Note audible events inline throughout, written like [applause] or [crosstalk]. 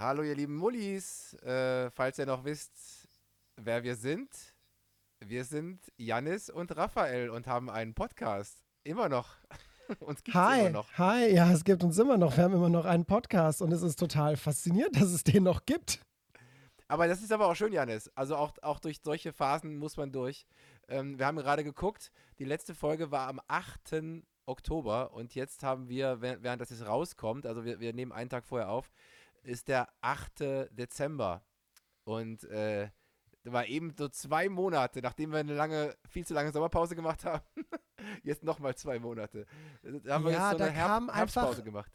Hallo ihr lieben Mullis, äh, falls ihr noch wisst, wer wir sind. Wir sind Janis und Raphael und haben einen Podcast. Immer noch. [laughs] uns gibt es immer noch. Hi, ja, es gibt uns immer noch. Wir haben immer noch einen Podcast und es ist total faszinierend, [laughs] dass es den noch gibt. Aber das ist aber auch schön, Janis. Also auch, auch durch solche Phasen muss man durch. Ähm, wir haben gerade geguckt, die letzte Folge war am 8. Oktober und jetzt haben wir, während das jetzt rauskommt, also wir, wir nehmen einen Tag vorher auf, ist der 8. Dezember. Und äh, war eben so zwei Monate, nachdem wir eine lange, viel zu lange Sommerpause gemacht haben. [laughs] jetzt nochmal zwei Monate. Da haben wir ja, jetzt so eine Herb Herbstpause einfach, gemacht.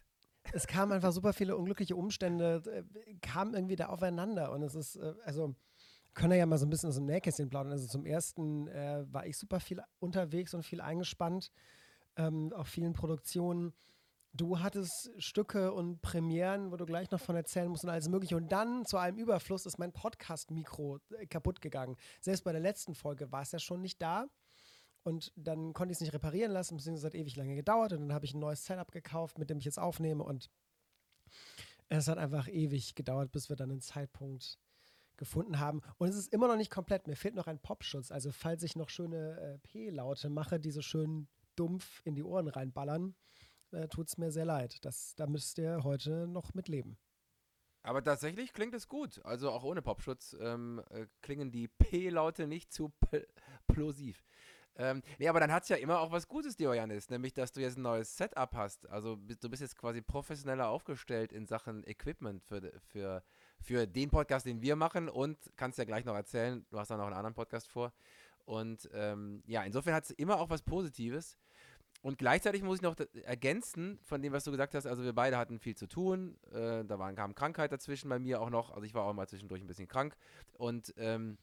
Es kamen einfach super viele unglückliche Umstände, äh, kamen irgendwie da aufeinander. Und es ist, äh, also, können wir ja mal so ein bisschen aus dem Nähkästchen plaudern. Also zum ersten äh, war ich super viel unterwegs und viel eingespannt ähm, auf vielen Produktionen. Du hattest Stücke und Premieren, wo du gleich noch von erzählen musst und alles Mögliche. Und dann zu allem Überfluss ist mein Podcast-Mikro kaputt gegangen. Selbst bei der letzten Folge war es ja schon nicht da. Und dann konnte ich es nicht reparieren lassen, beziehungsweise hat ewig lange gedauert. Und dann habe ich ein neues Setup gekauft, mit dem ich jetzt aufnehme. Und es hat einfach ewig gedauert, bis wir dann einen Zeitpunkt gefunden haben. Und es ist immer noch nicht komplett. Mir fehlt noch ein Popschutz. Also, falls ich noch schöne äh, P-Laute mache, die so schön dumpf in die Ohren reinballern, äh, tut es mir sehr leid. Das, da müsst ihr heute noch mitleben. Aber tatsächlich klingt es gut. Also auch ohne Popschutz ähm, äh, klingen die P-Laute nicht zu plosiv. Ähm, nee, aber dann hat es ja immer auch was Gutes, Diogenes, nämlich dass du jetzt ein neues Setup hast. Also du bist jetzt quasi professioneller aufgestellt in Sachen Equipment für, für, für den Podcast, den wir machen und kannst ja gleich noch erzählen, du hast da noch einen anderen Podcast vor. Und ähm, ja, insofern hat es immer auch was Positives. Und gleichzeitig muss ich noch ergänzen von dem, was du gesagt hast. Also wir beide hatten viel zu tun. Äh, da waren, kam Krankheit dazwischen bei mir auch noch. Also ich war auch mal zwischendurch ein bisschen krank. Und ähm,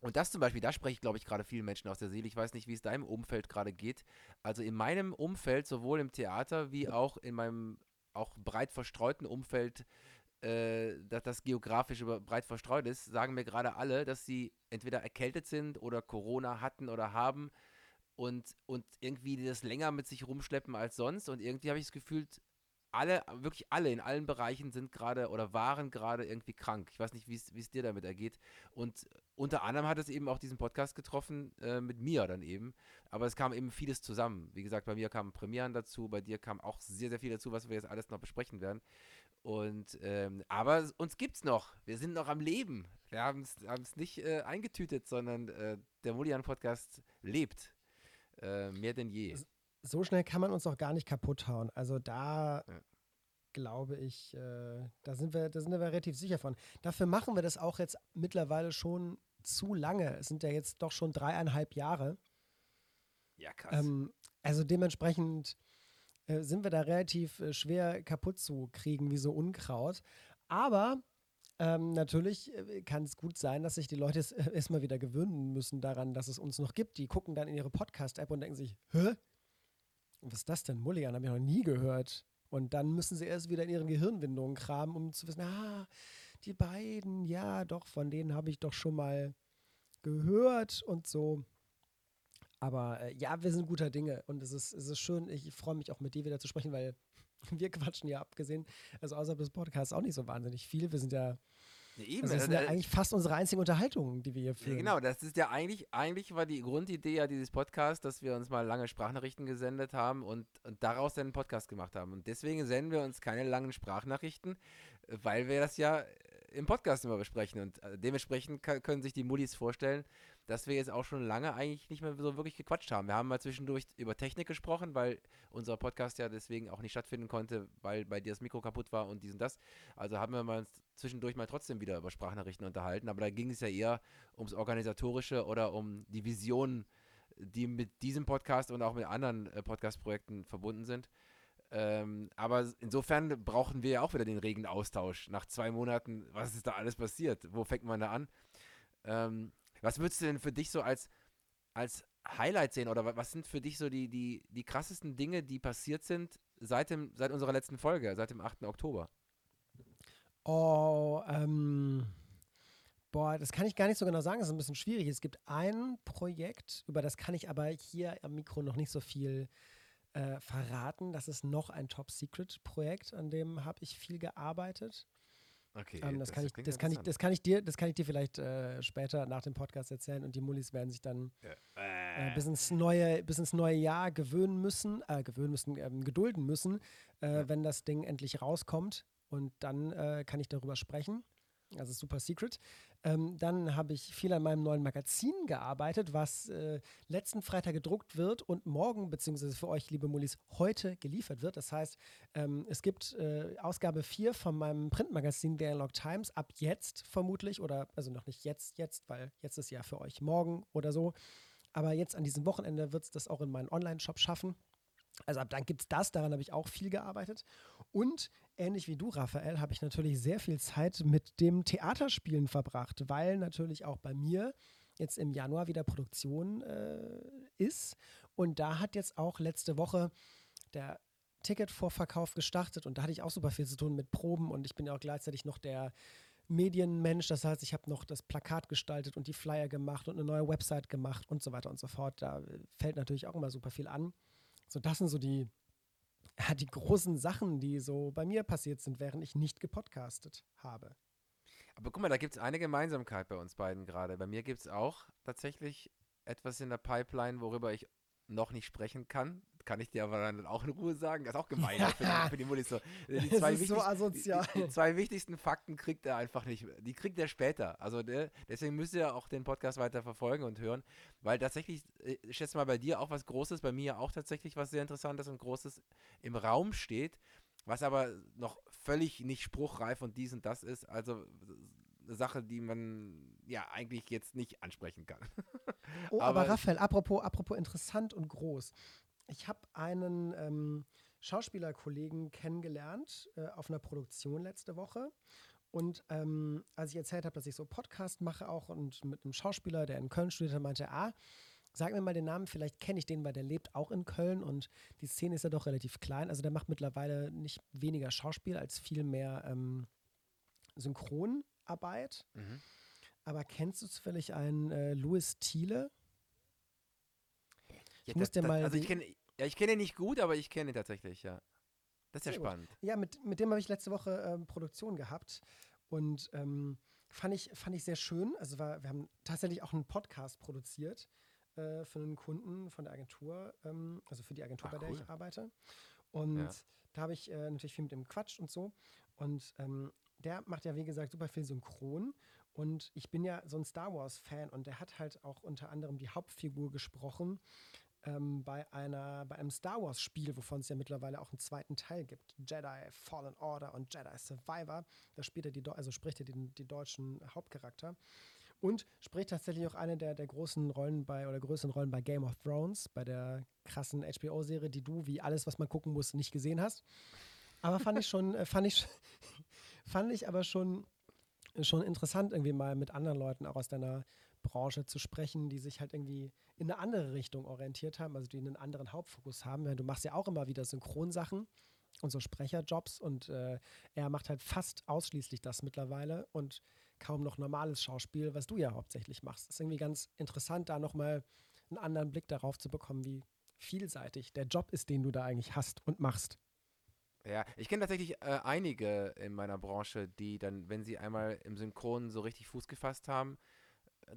und das zum Beispiel, da spreche ich, glaube ich, gerade vielen Menschen aus der Seele. Ich weiß nicht, wie es deinem Umfeld gerade geht. Also in meinem Umfeld, sowohl im Theater wie auch in meinem auch breit verstreuten Umfeld, äh, dass das geografisch breit verstreut ist, sagen mir gerade alle, dass sie entweder erkältet sind oder Corona hatten oder haben und, und irgendwie das länger mit sich rumschleppen als sonst. Und irgendwie habe ich das Gefühl, alle, wirklich alle in allen Bereichen sind gerade oder waren gerade irgendwie krank. Ich weiß nicht, wie es dir damit ergeht. Und unter anderem hat es eben auch diesen Podcast getroffen äh, mit mir dann eben. Aber es kam eben vieles zusammen. Wie gesagt, bei mir kamen Premieren dazu, bei dir kam auch sehr, sehr viel dazu, was wir jetzt alles noch besprechen werden. Und ähm, aber uns gibt's noch. Wir sind noch am Leben. Wir haben es nicht äh, eingetütet, sondern äh, der Mulian-Podcast lebt. Äh, mehr denn je so schnell kann man uns auch gar nicht kaputt hauen. Also da ja. glaube ich, äh, da, sind wir, da sind wir relativ sicher von. Dafür machen wir das auch jetzt mittlerweile schon zu lange. Es sind ja jetzt doch schon dreieinhalb Jahre. Ja, krass. Ähm, also dementsprechend äh, sind wir da relativ äh, schwer kaputt zu kriegen, wie so Unkraut. Aber ähm, natürlich äh, kann es gut sein, dass sich die Leute äh, [laughs] erstmal wieder gewöhnen müssen daran, dass es uns noch gibt. Die gucken dann in ihre Podcast-App und denken sich, hä? was ist das denn? Mulligan, habe ich noch nie gehört. Und dann müssen sie erst wieder in ihren Gehirnwindungen kramen, um zu wissen, ah, die beiden, ja, doch, von denen habe ich doch schon mal gehört und so. Aber äh, ja, wir sind guter Dinge und es ist, es ist schön. Ich freue mich auch mit dir wieder zu sprechen, weil [laughs] wir quatschen ja abgesehen, also außerhalb des Podcasts auch nicht so wahnsinnig viel. Wir sind ja ja, eben. Also das sind ja eigentlich fast unsere einzigen Unterhaltungen, die wir hier führen. Ja, genau, das ist ja eigentlich, eigentlich war die Grundidee ja dieses Podcasts, dass wir uns mal lange Sprachnachrichten gesendet haben und, und daraus dann einen Podcast gemacht haben. Und deswegen senden wir uns keine langen Sprachnachrichten, weil wir das ja im Podcast immer besprechen. Und äh, dementsprechend können sich die Mullis vorstellen, dass wir jetzt auch schon lange eigentlich nicht mehr so wirklich gequatscht haben. Wir haben mal zwischendurch über Technik gesprochen, weil unser Podcast ja deswegen auch nicht stattfinden konnte, weil bei dir das Mikro kaputt war und dies und das. Also haben wir mal zwischendurch mal trotzdem wieder über Sprachnachrichten unterhalten. Aber da ging es ja eher ums Organisatorische oder um die Visionen, die mit diesem Podcast und auch mit anderen äh, Podcast-Projekten verbunden sind. Ähm, aber insofern brauchen wir ja auch wieder den regen Austausch. Nach zwei Monaten, was ist da alles passiert? Wo fängt man da an? Ähm, was würdest du denn für dich so als, als Highlight sehen oder was sind für dich so die, die, die krassesten Dinge, die passiert sind seit, dem, seit unserer letzten Folge, seit dem 8. Oktober? Oh, ähm, boah, das kann ich gar nicht so genau sagen, das ist ein bisschen schwierig. Es gibt ein Projekt, über das kann ich aber hier am Mikro noch nicht so viel äh, verraten. Das ist noch ein Top-Secret-Projekt, an dem habe ich viel gearbeitet. Okay, ähm, das, das, kann ich, das, kann ich, das, kann ich, dir, das kann ich dir vielleicht äh, später nach dem Podcast erzählen und die Mullis werden sich dann ja. äh, bis, ins neue, bis ins neue Jahr gewöhnen müssen, äh, gewöhnen müssen, ähm, gedulden müssen, äh, ja. wenn das Ding endlich rauskommt und dann äh, kann ich darüber sprechen. Also super secret. Ähm, dann habe ich viel an meinem neuen Magazin gearbeitet, was äh, letzten Freitag gedruckt wird und morgen, beziehungsweise für euch, liebe Mullis, heute geliefert wird. Das heißt, ähm, es gibt äh, Ausgabe 4 von meinem Printmagazin The Analog Times ab jetzt vermutlich, oder also noch nicht jetzt, jetzt, weil jetzt ist ja für euch morgen oder so. Aber jetzt an diesem Wochenende wird es das auch in meinen Online-Shop schaffen. Also ab dann gibt es das, daran habe ich auch viel gearbeitet. Und ähnlich wie du, Raphael, habe ich natürlich sehr viel Zeit mit dem Theaterspielen verbracht, weil natürlich auch bei mir jetzt im Januar wieder Produktion äh, ist. Und da hat jetzt auch letzte Woche der Ticketvorverkauf gestartet und da hatte ich auch super viel zu tun mit Proben und ich bin ja auch gleichzeitig noch der Medienmensch. Das heißt, ich habe noch das Plakat gestaltet und die Flyer gemacht und eine neue Website gemacht und so weiter und so fort. Da fällt natürlich auch immer super viel an. So, das sind so die, ja, die großen Sachen, die so bei mir passiert sind, während ich nicht gepodcastet habe. Aber guck mal, da gibt es eine Gemeinsamkeit bei uns beiden gerade. Bei mir gibt es auch tatsächlich etwas in der Pipeline, worüber ich noch nicht sprechen kann kann ich dir aber dann auch in Ruhe sagen. Das ist auch gemein ja. für, die, für die Mutti. So, die [laughs] zwei, so asozial. Die, die, zwei wichtigsten Fakten kriegt er einfach nicht. Die kriegt er später. Also der, deswegen müsst ihr auch den Podcast weiter verfolgen und hören. Weil tatsächlich, äh, ich schätze mal, bei dir auch was Großes, bei mir auch tatsächlich was sehr Interessantes und Großes im Raum steht, was aber noch völlig nicht spruchreif und dies und das ist. Also eine Sache, die man ja eigentlich jetzt nicht ansprechen kann. [laughs] oh, aber, aber Raphael, apropos, apropos interessant und groß ich habe einen ähm, Schauspielerkollegen kennengelernt äh, auf einer Produktion letzte Woche. Und ähm, als ich erzählt habe, dass ich so Podcast mache auch und mit einem Schauspieler, der in Köln studiert, meinte, ah, sag mir mal den Namen, vielleicht kenne ich den, weil der lebt auch in Köln und die Szene ist ja doch relativ klein. Also der macht mittlerweile nicht weniger Schauspiel als viel mehr ähm, Synchronarbeit. Mhm. Aber kennst du zufällig einen äh, Louis Thiele? Ich muss dir mal. Also ich kenne ja, ich kenne ihn nicht gut, aber ich kenne ihn tatsächlich, ja. Das ist ja spannend. Gut. Ja, mit, mit dem habe ich letzte Woche ähm, Produktion gehabt und ähm, fand, ich, fand ich sehr schön. Also war, wir haben tatsächlich auch einen Podcast produziert äh, für einen Kunden von der Agentur, ähm, also für die Agentur, Ach, bei der cool. ich arbeite. Und ja. da habe ich äh, natürlich viel mit dem Quatsch und so. Und ähm, der macht ja, wie gesagt, super viel Synchron. Und ich bin ja so ein Star Wars-Fan und der hat halt auch unter anderem die Hauptfigur gesprochen ähm, bei, einer, bei einem Star Wars-Spiel, wovon es ja mittlerweile auch einen zweiten Teil gibt, Jedi Fallen Order und Jedi Survivor. Da spielt er die, also spricht er den, den deutschen Hauptcharakter. Und spricht tatsächlich auch eine der, der großen Rollen bei oder größeren Rollen bei Game of Thrones, bei der krassen HBO-Serie, die du, wie alles, was man gucken muss, nicht gesehen hast. Aber fand ich schon, äh, fand ich, [laughs] fand ich aber schon, schon interessant, irgendwie mal mit anderen Leuten auch aus deiner Branche zu sprechen, die sich halt irgendwie in eine andere Richtung orientiert haben, also die einen anderen Hauptfokus haben. Du machst ja auch immer wieder Synchronsachen und so Sprecherjobs und äh, er macht halt fast ausschließlich das mittlerweile und kaum noch normales Schauspiel, was du ja hauptsächlich machst. Ist irgendwie ganz interessant, da nochmal einen anderen Blick darauf zu bekommen, wie vielseitig der Job ist, den du da eigentlich hast und machst. Ja, ich kenne tatsächlich äh, einige in meiner Branche, die dann, wenn sie einmal im Synchron so richtig Fuß gefasst haben,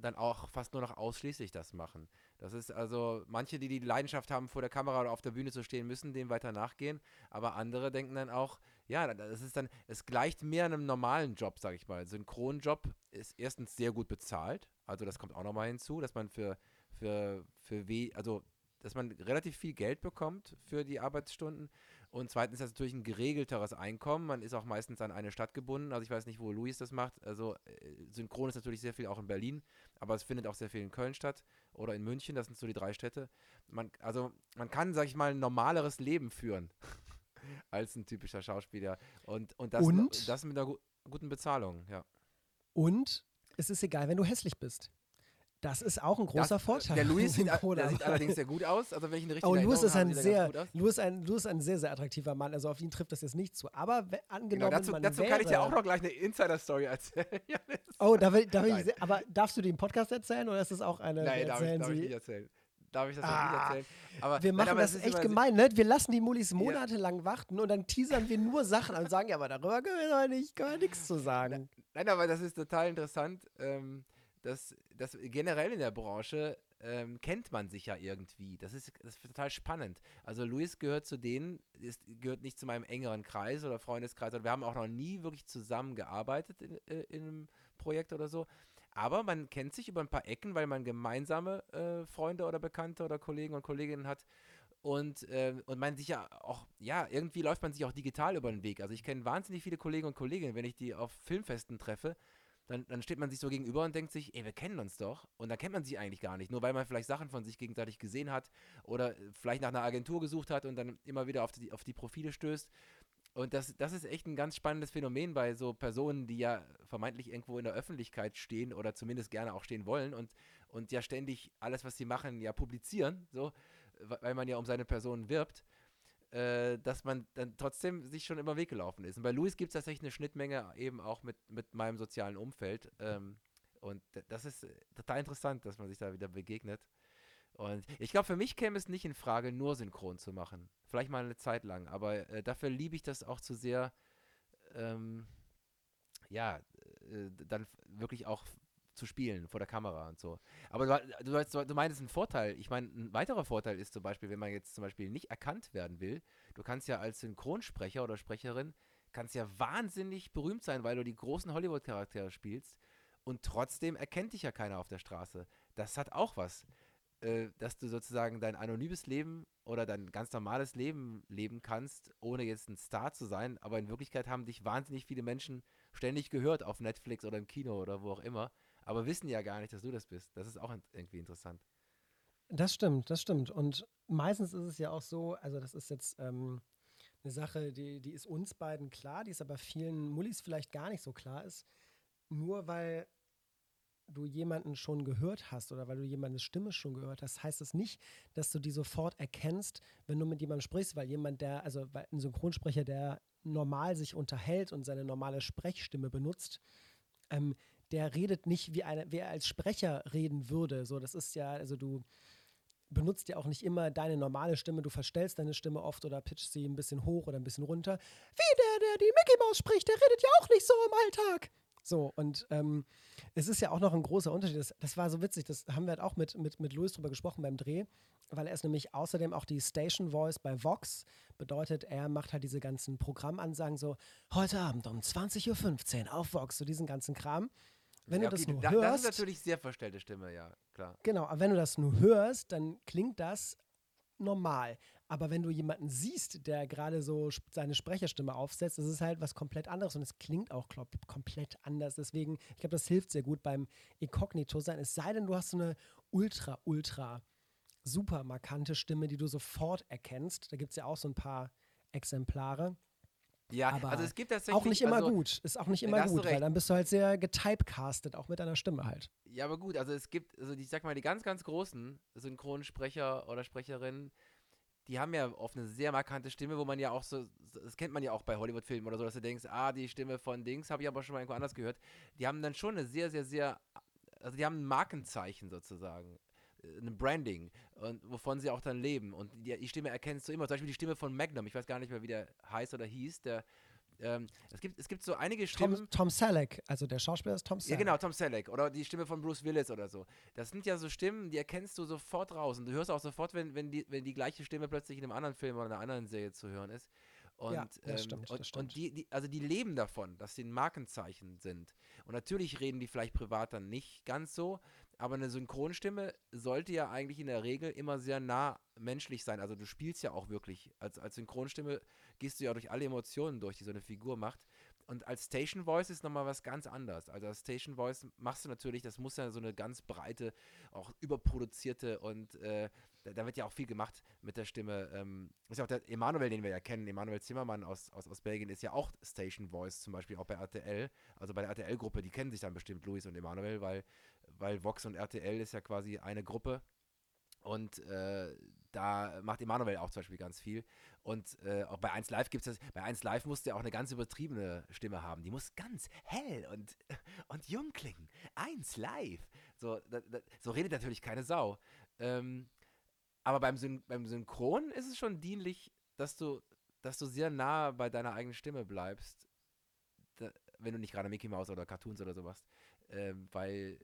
dann auch fast nur noch ausschließlich das machen. Das ist also, manche, die die Leidenschaft haben, vor der Kamera oder auf der Bühne zu stehen, müssen dem weiter nachgehen, aber andere denken dann auch, ja, das ist dann, es gleicht mehr einem normalen Job, sag ich mal. Synchronjob ist erstens sehr gut bezahlt, also das kommt auch nochmal hinzu, dass man für, für, für weh, also dass man relativ viel Geld bekommt für die Arbeitsstunden und zweitens ist das natürlich ein geregelteres Einkommen. Man ist auch meistens an eine Stadt gebunden. Also ich weiß nicht, wo Luis das macht. Also äh, Synchron ist natürlich sehr viel auch in Berlin, aber es findet auch sehr viel in Köln statt oder in München. Das sind so die drei Städte. Man, also man kann, sag ich mal, ein normaleres Leben führen [laughs] als ein typischer Schauspieler. Und, und, das, und? das mit einer gu guten Bezahlung, ja. Und es ist egal, wenn du hässlich bist. Das ist auch ein großer das, Vorteil. [laughs] Der Luis sieht, der sieht allerdings sehr gut aus. Also wenn ich eine richtige oh, Louis ist ein sehr, Louis ein, Louis ein sehr, sehr attraktiver Mann. Also auf ihn trifft das jetzt nicht zu. Aber genau, angenommen, genau, dazu, man dazu wäre, kann ich dir auch noch gleich eine Insider-Story erzählen. [laughs] oh, da will, da will ich, aber darfst du den Podcast erzählen oder ist das auch eine? Nein, darf ich, darf ich nicht erzählen. darf ich das ah, nicht erzählen. Aber, wir machen nein, aber das echt gemein, ne? Wir lassen die Mullis monatelang ja. warten und dann teasern wir nur Sachen und sagen, ja, aber darüber können wir doch nicht, gar nichts zu sagen. Nein, aber das ist total interessant, ähm, dass, dass generell in der Branche ähm, kennt man sich ja irgendwie. Das ist, das ist total spannend. Also Luis gehört zu denen, ist, gehört nicht zu meinem engeren Kreis oder Freundeskreis. Und wir haben auch noch nie wirklich zusammengearbeitet in, äh, in einem Projekt oder so. Aber man kennt sich über ein paar Ecken, weil man gemeinsame äh, Freunde oder Bekannte oder Kollegen und Kolleginnen hat. Und, äh, und man sich ja auch, ja, irgendwie läuft man sich auch digital über den Weg. Also ich kenne wahnsinnig viele Kollegen und Kolleginnen, wenn ich die auf Filmfesten treffe, dann, dann steht man sich so gegenüber und denkt sich, ey, wir kennen uns doch. Und dann kennt man sich eigentlich gar nicht, nur weil man vielleicht Sachen von sich gegenseitig gesehen hat oder vielleicht nach einer Agentur gesucht hat und dann immer wieder auf die, auf die Profile stößt. Und das, das ist echt ein ganz spannendes Phänomen bei so Personen, die ja vermeintlich irgendwo in der Öffentlichkeit stehen oder zumindest gerne auch stehen wollen und, und ja ständig alles, was sie machen, ja publizieren, so, weil man ja um seine Person wirbt äh, dass man dann trotzdem sich schon immer Weg gelaufen ist. Und bei Luis gibt es tatsächlich eine Schnittmenge eben auch mit, mit meinem sozialen Umfeld. Ähm, und das ist äh, total interessant, dass man sich da wieder begegnet. Und ich glaube, für mich käme es nicht in Frage, nur synchron zu machen. Vielleicht mal eine Zeit lang. Aber äh, dafür liebe ich das auch zu sehr, ähm, ja, äh, dann wirklich auch zu spielen vor der Kamera und so. Aber du, du, du meinst einen Vorteil. Ich meine, ein weiterer Vorteil ist zum Beispiel, wenn man jetzt zum Beispiel nicht erkannt werden will, du kannst ja als Synchronsprecher oder Sprecherin, kannst ja wahnsinnig berühmt sein, weil du die großen Hollywood-Charaktere spielst und trotzdem erkennt dich ja keiner auf der Straße. Das hat auch was. Äh, dass du sozusagen dein anonymes Leben oder dein ganz normales Leben leben kannst, ohne jetzt ein Star zu sein, aber in Wirklichkeit haben dich wahnsinnig viele Menschen ständig gehört auf Netflix oder im Kino oder wo auch immer aber wissen ja gar nicht, dass du das bist. Das ist auch irgendwie interessant. Das stimmt, das stimmt. Und meistens ist es ja auch so, also das ist jetzt ähm, eine Sache, die, die ist uns beiden klar, die ist aber vielen Mullis vielleicht gar nicht so klar ist. Nur weil du jemanden schon gehört hast oder weil du jemandes Stimme schon gehört hast, heißt das nicht, dass du die sofort erkennst, wenn du mit jemandem sprichst, weil jemand, der, also ein Synchronsprecher, der normal sich unterhält und seine normale Sprechstimme benutzt, ähm, der redet nicht wie, eine, wie er als Sprecher reden würde. So, das ist ja, also du benutzt ja auch nicht immer deine normale Stimme, du verstellst deine Stimme oft oder pitchst sie ein bisschen hoch oder ein bisschen runter. Wie der, der die Mickey Mouse spricht, der redet ja auch nicht so im Alltag. So, und ähm, es ist ja auch noch ein großer Unterschied. Das, das, war so witzig, das haben wir halt auch mit, mit, mit Louis drüber gesprochen beim Dreh, weil er ist nämlich außerdem auch die Station Voice bei Vox. Bedeutet, er macht halt diese ganzen Programmansagen so, heute Abend um 20.15 Uhr auf Vox, so diesen ganzen Kram. Wenn ja, du das nur da, hörst. Das ist natürlich sehr verstellte Stimme, ja, klar. Genau, aber wenn du das nur hörst, dann klingt das normal. Aber wenn du jemanden siehst, der gerade so seine Sprecherstimme aufsetzt, das ist halt was komplett anderes und es klingt auch glaub, komplett anders. Deswegen, ich glaube, das hilft sehr gut beim Inkognito sein. Es sei denn, du hast so eine ultra, ultra super markante Stimme, die du sofort erkennst. Da gibt es ja auch so ein paar Exemplare. Ja, aber also es gibt tatsächlich. Auch nicht immer also, gut. Ist auch nicht immer gut, weil dann bist du halt sehr getypecastet, auch mit deiner Stimme halt. Ja, aber gut, also es gibt, also ich sag mal, die ganz, ganz großen Synchronsprecher oder Sprecherinnen, die haben ja oft eine sehr markante Stimme, wo man ja auch so, das kennt man ja auch bei Hollywood-Filmen oder so, dass du denkst, ah, die Stimme von Dings habe ich aber schon mal irgendwo anders gehört. Die haben dann schon eine sehr, sehr, sehr, also die haben ein Markenzeichen sozusagen ein Branding, und wovon sie auch dann leben. Und die, die, Stimme erkennst du immer. Zum Beispiel die Stimme von Magnum, ich weiß gar nicht mehr, wie der heißt oder hieß, der. Ähm, es, gibt, es gibt so einige Stimmen. Tom, Tom Selleck, also der Schauspieler ist Tom Selleck. Ja, genau, Tom Selleck. Oder die Stimme von Bruce Willis oder so. Das sind ja so Stimmen, die erkennst du sofort raus. Und du hörst auch sofort, wenn, wenn, die, wenn die gleiche Stimme plötzlich in einem anderen Film oder einer anderen Serie zu hören ist. Und, ja, das ähm, stimmt, das und, stimmt. und die, die, also die leben davon, dass sie ein Markenzeichen sind. Und natürlich reden die vielleicht privat dann nicht ganz so, aber eine Synchronstimme sollte ja eigentlich in der Regel immer sehr nah menschlich sein. Also du spielst ja auch wirklich. Als, als Synchronstimme gehst du ja durch alle Emotionen durch, die so eine Figur macht. Und als Station Voice ist nochmal was ganz anderes. Also als Station Voice machst du natürlich, das muss ja so eine ganz breite, auch überproduzierte und äh, da, da, wird ja auch viel gemacht mit der Stimme. Ähm, ist ja auch der Emanuel, den wir ja kennen, Emanuel Zimmermann aus, aus, aus Belgien, ist ja auch Station Voice, zum Beispiel auch bei RTL. Also bei der RTL-Gruppe, die kennen sich dann bestimmt Luis und Emanuel, weil weil Vox und RTL ist ja quasi eine Gruppe. Und äh, da macht Emanuel auch zum Beispiel ganz viel. Und äh, auch bei 1 Live gibt es das, bei 1 Live musste er auch eine ganz übertriebene Stimme haben. Die muss ganz hell und, [laughs] und jung klingen. 1 Live. So, da, da, so redet natürlich keine Sau. Ähm, aber beim, Syn beim Synchron ist es schon dienlich, dass du, dass du sehr nah bei deiner eigenen Stimme bleibst, da, wenn du nicht gerade Mickey Mouse oder Cartoons oder so machst. Ähm, weil,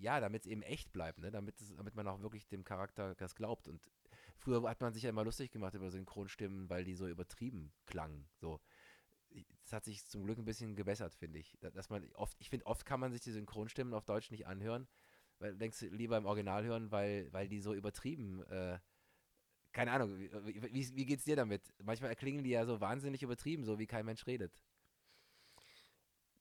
ja, damit es eben echt bleibt, ne? damit, es, damit man auch wirklich dem Charakter das glaubt. Und früher hat man sich ja immer lustig gemacht über Synchronstimmen, weil die so übertrieben klangen. So. Das hat sich zum Glück ein bisschen gebessert, finde ich. Dass man oft, ich finde, oft kann man sich die Synchronstimmen auf Deutsch nicht anhören, weil denkst du lieber im Original hören, weil, weil die so übertrieben, äh, keine Ahnung, wie, wie, wie geht's dir damit? Manchmal erklingen die ja so wahnsinnig übertrieben, so wie kein Mensch redet.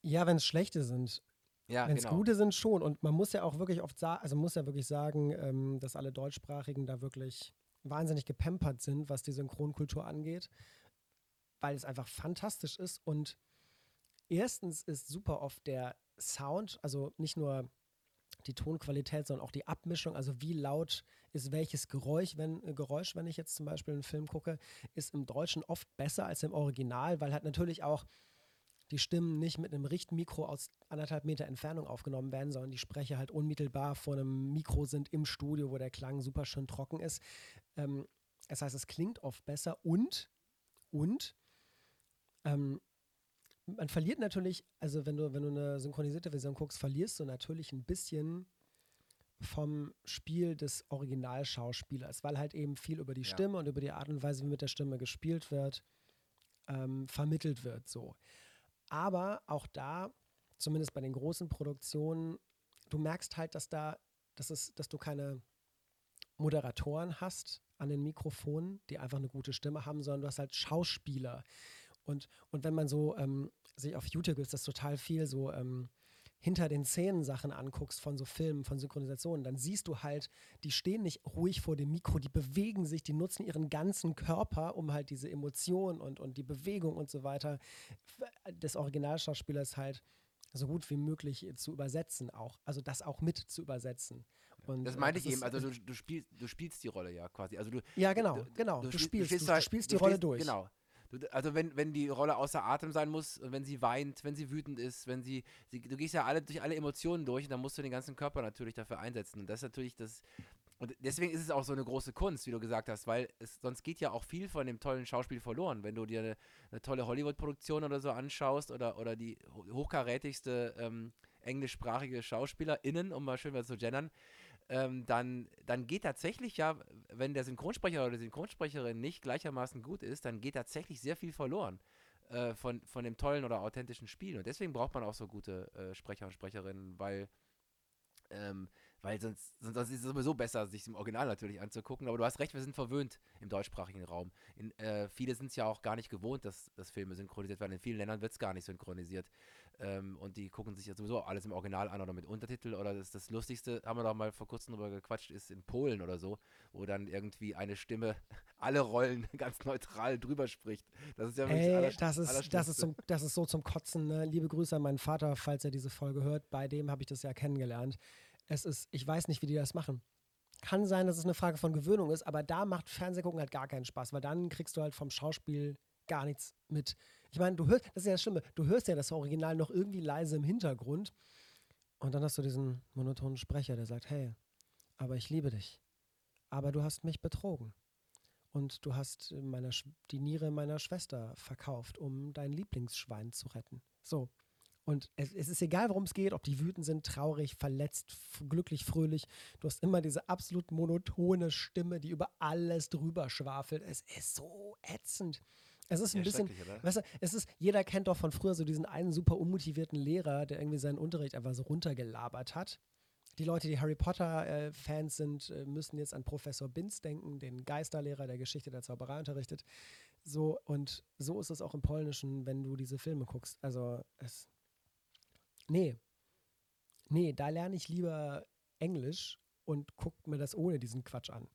Ja, wenn es schlechte sind. Ja, wenn es genau. gute sind, schon. Und man muss ja auch wirklich oft sagen, also muss ja wirklich sagen, ähm, dass alle Deutschsprachigen da wirklich wahnsinnig gepampert sind, was die Synchronkultur angeht, weil es einfach fantastisch ist. Und erstens ist super oft der Sound, also nicht nur die Tonqualität, sondern auch die Abmischung, also wie laut ist welches Geräusch, wenn, äh, Geräusch, wenn ich jetzt zum Beispiel einen Film gucke, ist im Deutschen oft besser als im Original, weil halt natürlich auch die Stimmen nicht mit einem Richtmikro aus anderthalb Meter Entfernung aufgenommen werden, sondern die Sprecher halt unmittelbar vor einem Mikro sind im Studio, wo der Klang super schön trocken ist. Ähm, das heißt, es klingt oft besser und, und, ähm, man verliert natürlich, also wenn du, wenn du eine synchronisierte Version guckst, verlierst du natürlich ein bisschen vom Spiel des Originalschauspielers, weil halt eben viel über die ja. Stimme und über die Art und Weise, wie mit der Stimme gespielt wird, ähm, vermittelt wird. So. Aber auch da, zumindest bei den großen Produktionen, du merkst halt, dass da, dass, es, dass du keine Moderatoren hast an den Mikrofonen, die einfach eine gute Stimme haben, sondern du hast halt Schauspieler. Und, und wenn man so ähm, sich auf YouTube ist das total viel so ähm, hinter den Szenen Sachen anguckst von so Filmen, von Synchronisationen, dann siehst du halt, die stehen nicht ruhig vor dem Mikro, die bewegen sich, die nutzen ihren ganzen Körper, um halt diese Emotion und, und die Bewegung und so weiter des Originalschauspielers halt so gut wie möglich zu übersetzen auch. Also das auch mit zu übersetzen. Und, das meinte äh, ich eben, also du, du, spielst, du spielst die Rolle ja quasi. Also du, ja, genau, du, genau. Du, du spielst, du, spielst, spielst die Rolle durch. Genau. Also wenn, wenn die Rolle außer Atem sein muss, wenn sie weint, wenn sie wütend ist, wenn sie, sie, du gehst ja alle durch alle Emotionen durch und dann musst du den ganzen Körper natürlich dafür einsetzen. Und das ist natürlich das, und deswegen ist es auch so eine große Kunst, wie du gesagt hast, weil es, sonst geht ja auch viel von dem tollen Schauspiel verloren. Wenn du dir eine, eine tolle Hollywood-Produktion oder so anschaust oder, oder die hochkarätigste ähm, englischsprachige SchauspielerInnen, um mal schön was zu gendern, ähm, dann, dann geht tatsächlich ja, wenn der Synchronsprecher oder die Synchronsprecherin nicht gleichermaßen gut ist, dann geht tatsächlich sehr viel verloren äh, von, von dem tollen oder authentischen Spiel. Und deswegen braucht man auch so gute äh, Sprecher und Sprecherinnen, weil ähm, weil sonst, sonst ist es sowieso besser, sich im Original natürlich anzugucken. Aber du hast recht, wir sind verwöhnt im deutschsprachigen Raum. In, äh, viele sind es ja auch gar nicht gewohnt, dass, dass Filme synchronisiert werden. In vielen Ländern wird es gar nicht synchronisiert. Ähm, und die gucken sich ja sowieso alles im Original an oder mit Untertitel. Oder das, das Lustigste, haben wir doch mal vor kurzem drüber gequatscht, ist in Polen oder so, wo dann irgendwie eine Stimme [laughs] alle Rollen [laughs] ganz neutral drüber spricht. Das ist ja wirklich Ey, das ist, das, ist zum, das ist so zum Kotzen. Ne? Liebe Grüße an meinen Vater, falls er diese Folge hört. Bei dem habe ich das ja kennengelernt. Es ist, ich weiß nicht, wie die das machen. Kann sein, dass es eine Frage von Gewöhnung ist, aber da macht Fernsehgucken halt gar keinen Spaß, weil dann kriegst du halt vom Schauspiel gar nichts mit. Ich meine, du hörst, das ist ja das Schlimme, du hörst ja das Original noch irgendwie leise im Hintergrund und dann hast du diesen monotonen Sprecher, der sagt, hey, aber ich liebe dich, aber du hast mich betrogen und du hast meine, die Niere meiner Schwester verkauft, um dein Lieblingsschwein zu retten. So, und es, es ist egal, worum es geht, ob die wütend sind, traurig, verletzt, glücklich, fröhlich. Du hast immer diese absolut monotone Stimme, die über alles drüber schwafelt. Es ist so ätzend. Es ist ein ja, bisschen, weißt du, es ist, jeder kennt doch von früher so diesen einen super unmotivierten Lehrer, der irgendwie seinen Unterricht einfach so runtergelabert hat. Die Leute, die Harry Potter-Fans äh, sind, äh, müssen jetzt an Professor Binz denken, den Geisterlehrer, der Geschichte der Zauberei unterrichtet. So, und so ist es auch im Polnischen, wenn du diese Filme guckst. Also, es, Nee. Nee, da lerne ich lieber Englisch und gucke mir das ohne diesen Quatsch an.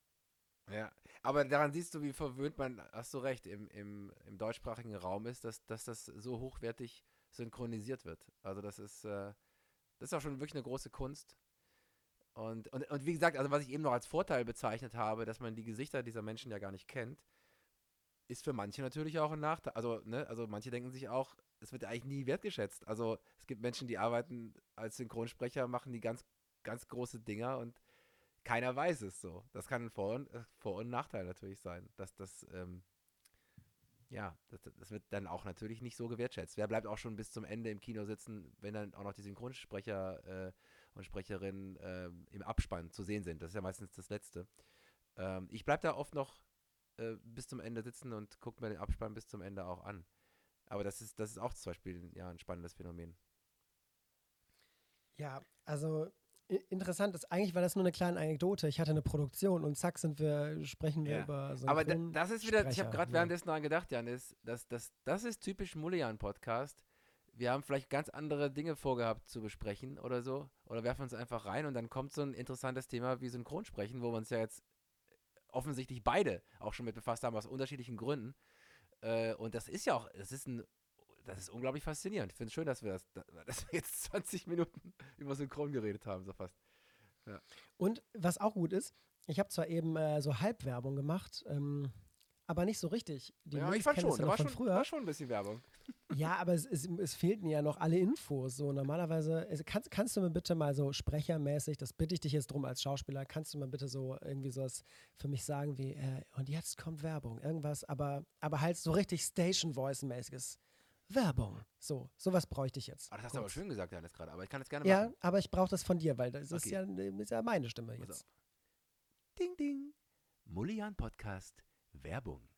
Ja, aber daran siehst du, wie verwöhnt man, hast du recht, im, im, im deutschsprachigen Raum ist, dass, dass das so hochwertig synchronisiert wird. Also das ist, äh, das ist auch schon wirklich eine große Kunst. Und, und, und wie gesagt, also was ich eben noch als Vorteil bezeichnet habe, dass man die Gesichter dieser Menschen ja gar nicht kennt, ist für manche natürlich auch ein Nachteil. Also, ne, also manche denken sich auch, es wird eigentlich nie wertgeschätzt. Also es gibt Menschen, die arbeiten als Synchronsprecher, machen die ganz, ganz große Dinger und keiner weiß es so. Das kann ein Vor- und, äh, Vor und Nachteil natürlich sein, dass das, ähm, ja, das, das, wird dann auch natürlich nicht so gewertschätzt. Wer bleibt auch schon bis zum Ende im Kino sitzen, wenn dann auch noch die Synchronsprecher äh, und Sprecherinnen äh, im Abspann zu sehen sind? Das ist ja meistens das Letzte. Ähm, ich bleibe da oft noch äh, bis zum Ende sitzen und gucke mir den Abspann bis zum Ende auch an. Aber das ist, das ist auch zum Beispiel ja, ein spannendes Phänomen. Ja, also interessant ist, eigentlich war das nur eine kleine Anekdote. Ich hatte eine Produktion und zack sind wir, sprechen wir ja. über so Aber das ist wieder, ich habe gerade ja. währenddessen daran gedacht, Janis, das, das, das ist typisch Mullian-Podcast. Wir haben vielleicht ganz andere Dinge vorgehabt zu besprechen oder so. Oder werfen uns einfach rein und dann kommt so ein interessantes Thema wie Synchronsprechen, wo wir uns ja jetzt offensichtlich beide auch schon mit befasst haben, aus unterschiedlichen Gründen. Äh, und das ist ja auch, das ist ein das ist unglaublich faszinierend. Ich finde es schön, dass wir das, dass wir jetzt [laughs] 20 Minuten über Synchron geredet haben, so fast. Ja. Und was auch gut ist, ich habe zwar eben äh, so Halbwerbung gemacht, ähm, aber nicht so richtig. Die ja, ich fand schon, da war schon, früher. war schon ein bisschen Werbung. [laughs] Ja, aber es, es, es fehlten ja noch alle Infos. So normalerweise, es, kannst, kannst du mir bitte mal so sprechermäßig, das bitte ich dich jetzt drum als Schauspieler, kannst du mir bitte so irgendwie sowas für mich sagen wie, äh, und jetzt kommt Werbung, irgendwas, aber, aber halt so richtig Station Voice-mäßiges. Werbung. So, sowas bräuchte ich jetzt. Ah, das hast du aber schön gesagt, Janis, gerade. Aber ich kann das gerne machen. Ja, aber ich brauche das von dir, weil das okay. ist, ja, ist ja meine Stimme jetzt. Also. Ding, ding. Mullian Podcast Werbung.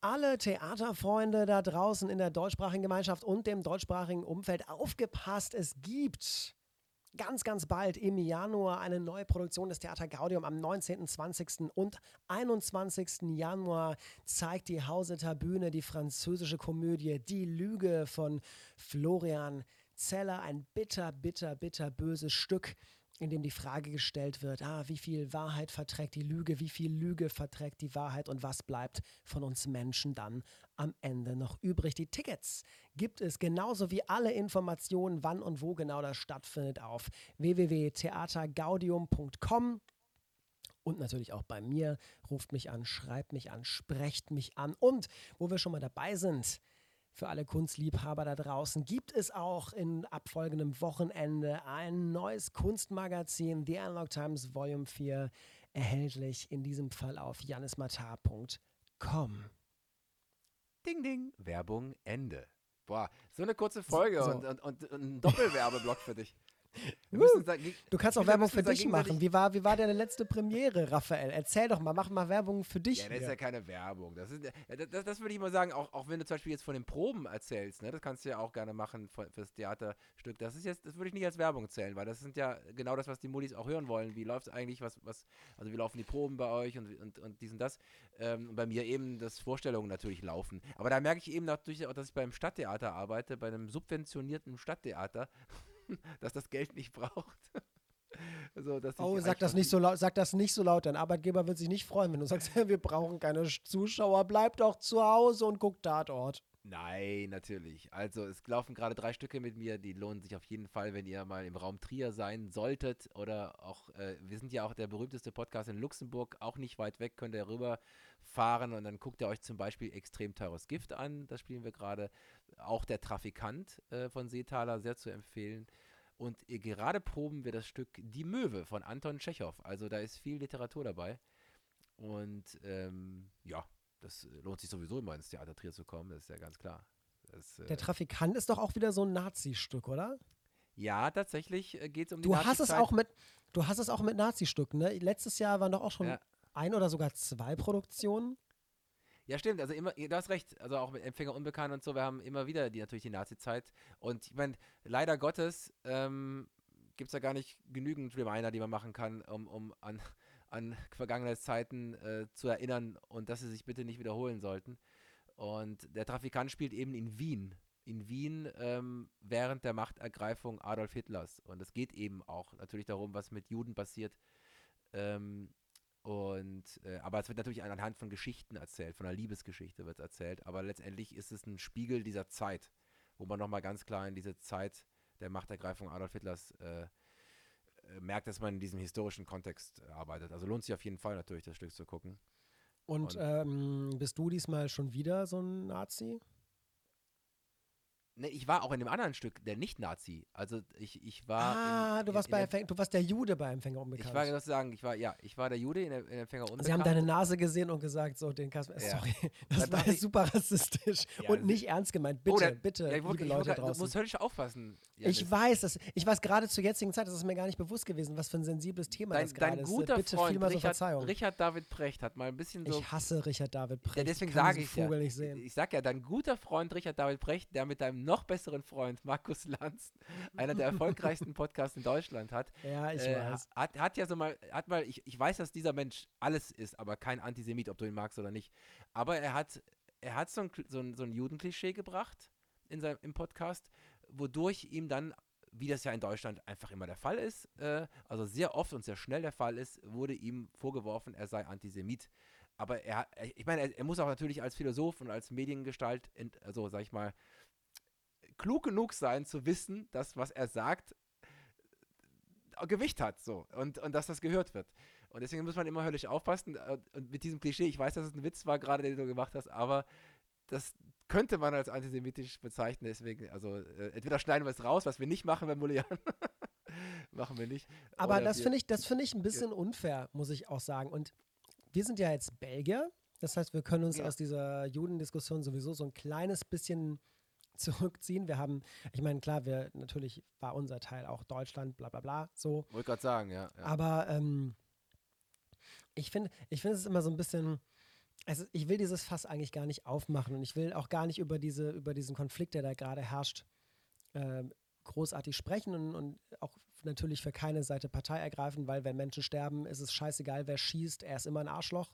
Alle Theaterfreunde da draußen in der deutschsprachigen Gemeinschaft und dem deutschsprachigen Umfeld aufgepasst. Es gibt ganz, ganz bald im Januar eine neue Produktion des Theater Gaudium. Am 19., 20. und 21. Januar zeigt die Hauseter Bühne die französische Komödie Die Lüge von Florian Zeller. Ein bitter, bitter, bitter böses Stück in dem die Frage gestellt wird, ah, wie viel Wahrheit verträgt die Lüge, wie viel Lüge verträgt die Wahrheit und was bleibt von uns Menschen dann am Ende noch übrig. Die Tickets gibt es genauso wie alle Informationen, wann und wo genau das stattfindet, auf www.theatergaudium.com. Und natürlich auch bei mir. Ruft mich an, schreibt mich an, sprecht mich an. Und wo wir schon mal dabei sind, für alle Kunstliebhaber da draußen gibt es auch in abfolgendem Wochenende ein neues Kunstmagazin, The Analog Times Volume 4, erhältlich in diesem Fall auf janismatar.com. Ding, ding. Werbung Ende. Boah, so eine kurze Folge so. und, und, und, und ein Doppelwerbeblock für dich. [laughs] Du kannst auch Werbung für dich machen. Wie war, wie war deine letzte Premiere, Raphael? Erzähl doch mal, mach mal Werbung für dich. Ja, das ist ja keine Werbung. Das, ist, das, das, das würde ich mal sagen, auch, auch wenn du zum Beispiel jetzt von den Proben erzählst, ne, das kannst du ja auch gerne machen für, fürs Theaterstück. Das ist jetzt, das würde ich nicht als Werbung zählen, weil das sind ja genau das, was die Mullis auch hören wollen. Wie läuft es eigentlich, was, was, also wie laufen die Proben bei euch und, und, und dies und das. Ähm, bei mir eben, dass Vorstellungen natürlich laufen. Aber da merke ich eben natürlich auch, dass ich beim Stadttheater arbeite, bei einem subventionierten Stadttheater. [laughs] dass das Geld nicht braucht. [laughs] so, oh, sag das, nicht so laut, sag das nicht so laut. Dein Arbeitgeber wird sich nicht freuen, wenn du sagst, [laughs] wir brauchen keine Zuschauer, bleib doch zu Hause und guck Tatort. Nein, natürlich. Also es laufen gerade drei Stücke mit mir, die lohnen sich auf jeden Fall, wenn ihr mal im Raum Trier sein solltet. Oder auch, äh, wir sind ja auch der berühmteste Podcast in Luxemburg, auch nicht weit weg, könnt ihr rüberfahren und dann guckt ihr euch zum Beispiel Extrem teures Gift an, das spielen wir gerade. Auch der Trafikant äh, von Seetaler, sehr zu empfehlen. Und äh, gerade proben wir das Stück Die Möwe von Anton Tschechow. Also da ist viel Literatur dabei. Und ähm, ja, das lohnt sich sowieso immer ins Theater Trier zu kommen, das ist ja ganz klar. Das, äh, Der Trafikant ist doch auch wieder so ein Nazi-Stück, oder? Ja, tatsächlich äh, geht es um die du hast es auch mit Du hast es auch mit Nazi-Stücken, ne? Letztes Jahr waren doch auch schon ja. ein oder sogar zwei Produktionen. Ja, stimmt. Also immer, du hast recht. Also auch mit Empfänger unbekannt und so. Wir haben immer wieder die natürlich die Nazi-Zeit. Und ich meine, leider Gottes ähm, gibt es da gar nicht genügend Reminder, die man machen kann, um, um an an vergangene Zeiten äh, zu erinnern und dass sie sich bitte nicht wiederholen sollten. Und der Trafikant spielt eben in Wien. In Wien ähm, während der Machtergreifung Adolf Hitlers. Und es geht eben auch natürlich darum, was mit Juden passiert. Ähm, und, äh, aber es wird natürlich anhand von Geschichten erzählt, von einer Liebesgeschichte wird erzählt. Aber letztendlich ist es ein Spiegel dieser Zeit, wo man nochmal ganz klar in diese Zeit der Machtergreifung Adolf Hitlers äh, merkt, dass man in diesem historischen Kontext äh, arbeitet. Also lohnt sich auf jeden Fall natürlich, das Stück zu gucken. Und, Und ähm, bist du diesmal schon wieder so ein Nazi? Ne, ich war auch in dem anderen Stück der Nicht-Nazi. Also ich, ich war. Ah, in, du warst in, bei Empfänger, du warst der Jude bei Empfänger unbekannt. Ich war sozusagen, ich war, ja, ich war der Jude in, in Empfänger unbekannt. Sie haben deine Nase gesehen und gesagt, so den Kasper, ja. sorry, [laughs] das war ich, super rassistisch ja, und nicht ernst gemeint. Bitte, oder, bitte, ja, liebe Leute draußen. Du musst höllisch aufpassen. ich weiß, das, ich weiß gerade zur jetzigen Zeit, das ist mir gar nicht bewusst gewesen, was für ein sensibles Thema dein, das gerade ist. Guter bitte Freund, vielmal so Richard, Verzeihung. Richard David Precht hat mal ein bisschen so. Ich hasse Richard David Precht. Ja, deswegen sage ich ja. Ich sag ja, dein guter Freund Richard David Precht, der mit deinem noch besseren Freund Markus Lanz, einer der erfolgreichsten [laughs] Podcasts in Deutschland hat. Ja, ich äh, weiß. Hat, hat ja so mal, hat mal, ich, ich weiß, dass dieser Mensch alles ist, aber kein Antisemit, ob du ihn magst oder nicht. Aber er hat, er hat so ein, so ein, so ein Judenklischee gebracht in seinem, im Podcast, wodurch ihm dann wie das ja in Deutschland einfach immer der Fall ist, äh, also sehr oft und sehr schnell der Fall ist, wurde ihm vorgeworfen, er sei Antisemit. Aber er, ich meine, er, er muss auch natürlich als Philosoph und als Mediengestalt, also sag ich mal, klug genug sein zu wissen, dass was er sagt Gewicht hat so und, und dass das gehört wird. Und deswegen muss man immer höllisch aufpassen. Äh, und mit diesem Klischee, ich weiß, dass es ein Witz war, gerade den du gemacht hast, aber das könnte man als antisemitisch bezeichnen. Deswegen, also äh, entweder schneiden wir es raus, was wir nicht machen bei Mulian. [laughs] machen wir nicht. Aber das finde ich, das ich ein bisschen unfair, muss ich auch sagen. Und wir sind ja jetzt Belgier. Das heißt, wir können uns ja. aus dieser Judendiskussion sowieso so ein kleines bisschen zurückziehen. Wir haben, ich meine, klar, wir natürlich war unser Teil auch Deutschland, bla bla bla, so. Wollte gerade sagen, ja, ja. Aber ähm, ich finde, ich finde es immer so ein bisschen, also ich will dieses Fass eigentlich gar nicht aufmachen und ich will auch gar nicht über diese, über diesen Konflikt, der da gerade herrscht, äh, großartig sprechen und, und auch natürlich für keine Seite Partei ergreifen, weil wenn Menschen sterben, ist es scheißegal, wer schießt, er ist immer ein Arschloch.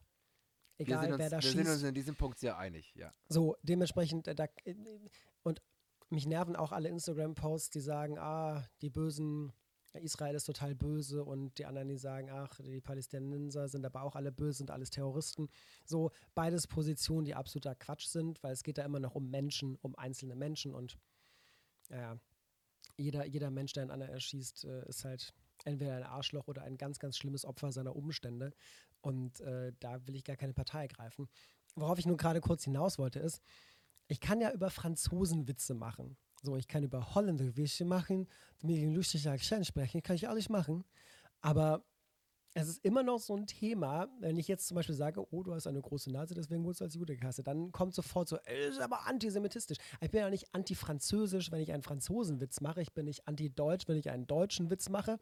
Egal, uns, wer da wir schießt. Wir sind uns in diesem Punkt sehr einig, ja. So, dementsprechend, äh, da, und mich nerven auch alle Instagram-Posts, die sagen, ah, die bösen, Israel ist total böse und die anderen, die sagen, ach, die Palästinenser sind aber auch alle böse, sind alles Terroristen. So, beides Positionen, die absoluter Quatsch sind, weil es geht da immer noch um Menschen, um einzelne Menschen und ja, jeder, jeder Mensch, der einen anderen erschießt, äh, ist halt entweder ein Arschloch oder ein ganz, ganz schlimmes Opfer seiner Umstände. Und äh, da will ich gar keine Partei ergreifen. Worauf ich nur gerade kurz hinaus wollte, ist, ich kann ja über Franzosen Witze machen. So, ich kann über Holländer Witze machen, mit einem lustigen Akzent sprechen, kann ich alles machen. Aber es ist immer noch so ein Thema, wenn ich jetzt zum Beispiel sage, oh, du hast eine große Nase, deswegen wurdest du als Jude gehasst, dann kommt sofort so, das ist aber antisemitistisch. Ich bin ja nicht antifranzösisch, wenn ich einen Franzosenwitz mache. Ich bin nicht anti-deutsch, wenn ich einen deutschen Witz mache.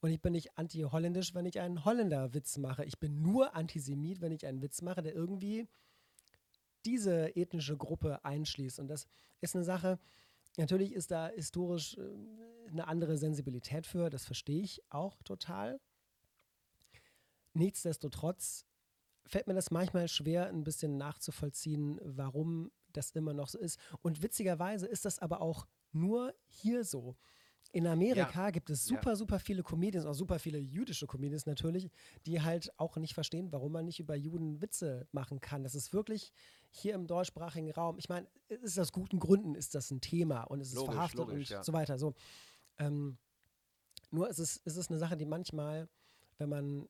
Und ich bin nicht anti-holländisch, wenn ich einen Holländer-Witz mache. Ich bin nur Antisemit, wenn ich einen Witz mache, der irgendwie diese ethnische Gruppe einschließt. Und das ist eine Sache, natürlich ist da historisch äh, eine andere Sensibilität für, das verstehe ich auch total. Nichtsdestotrotz fällt mir das manchmal schwer, ein bisschen nachzuvollziehen, warum das immer noch so ist. Und witzigerweise ist das aber auch nur hier so. In Amerika ja. gibt es super, ja. super viele Comedians, auch super viele jüdische Comedians natürlich, die halt auch nicht verstehen, warum man nicht über Juden Witze machen kann. Das ist wirklich hier im deutschsprachigen Raum. Ich meine, ist aus guten Gründen ist das ein Thema und es ist logisch, verhaftet logisch, und ja. so weiter. So. Ähm, nur ist es, ist es eine Sache, die manchmal, wenn man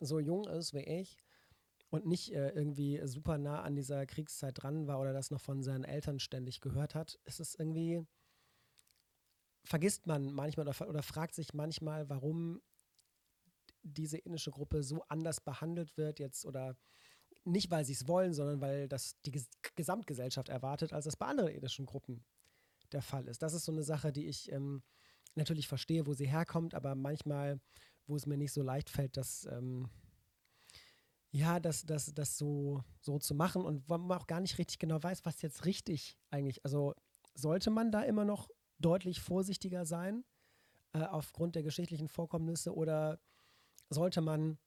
so jung ist wie ich und nicht äh, irgendwie super nah an dieser Kriegszeit dran war oder das noch von seinen Eltern ständig gehört hat, ist es irgendwie vergisst man manchmal oder, oder fragt sich manchmal, warum diese ethnische Gruppe so anders behandelt wird jetzt oder nicht, weil sie es wollen, sondern weil das die Ges Gesamtgesellschaft erwartet, als das bei anderen ethnischen Gruppen der Fall ist. Das ist so eine Sache, die ich ähm, natürlich verstehe, wo sie herkommt, aber manchmal, wo es mir nicht so leicht fällt, das ähm, ja, das, das, das so, so zu machen und wo man auch gar nicht richtig genau weiß, was jetzt richtig eigentlich, also sollte man da immer noch deutlich vorsichtiger sein äh, aufgrund der geschichtlichen Vorkommnisse oder sollte man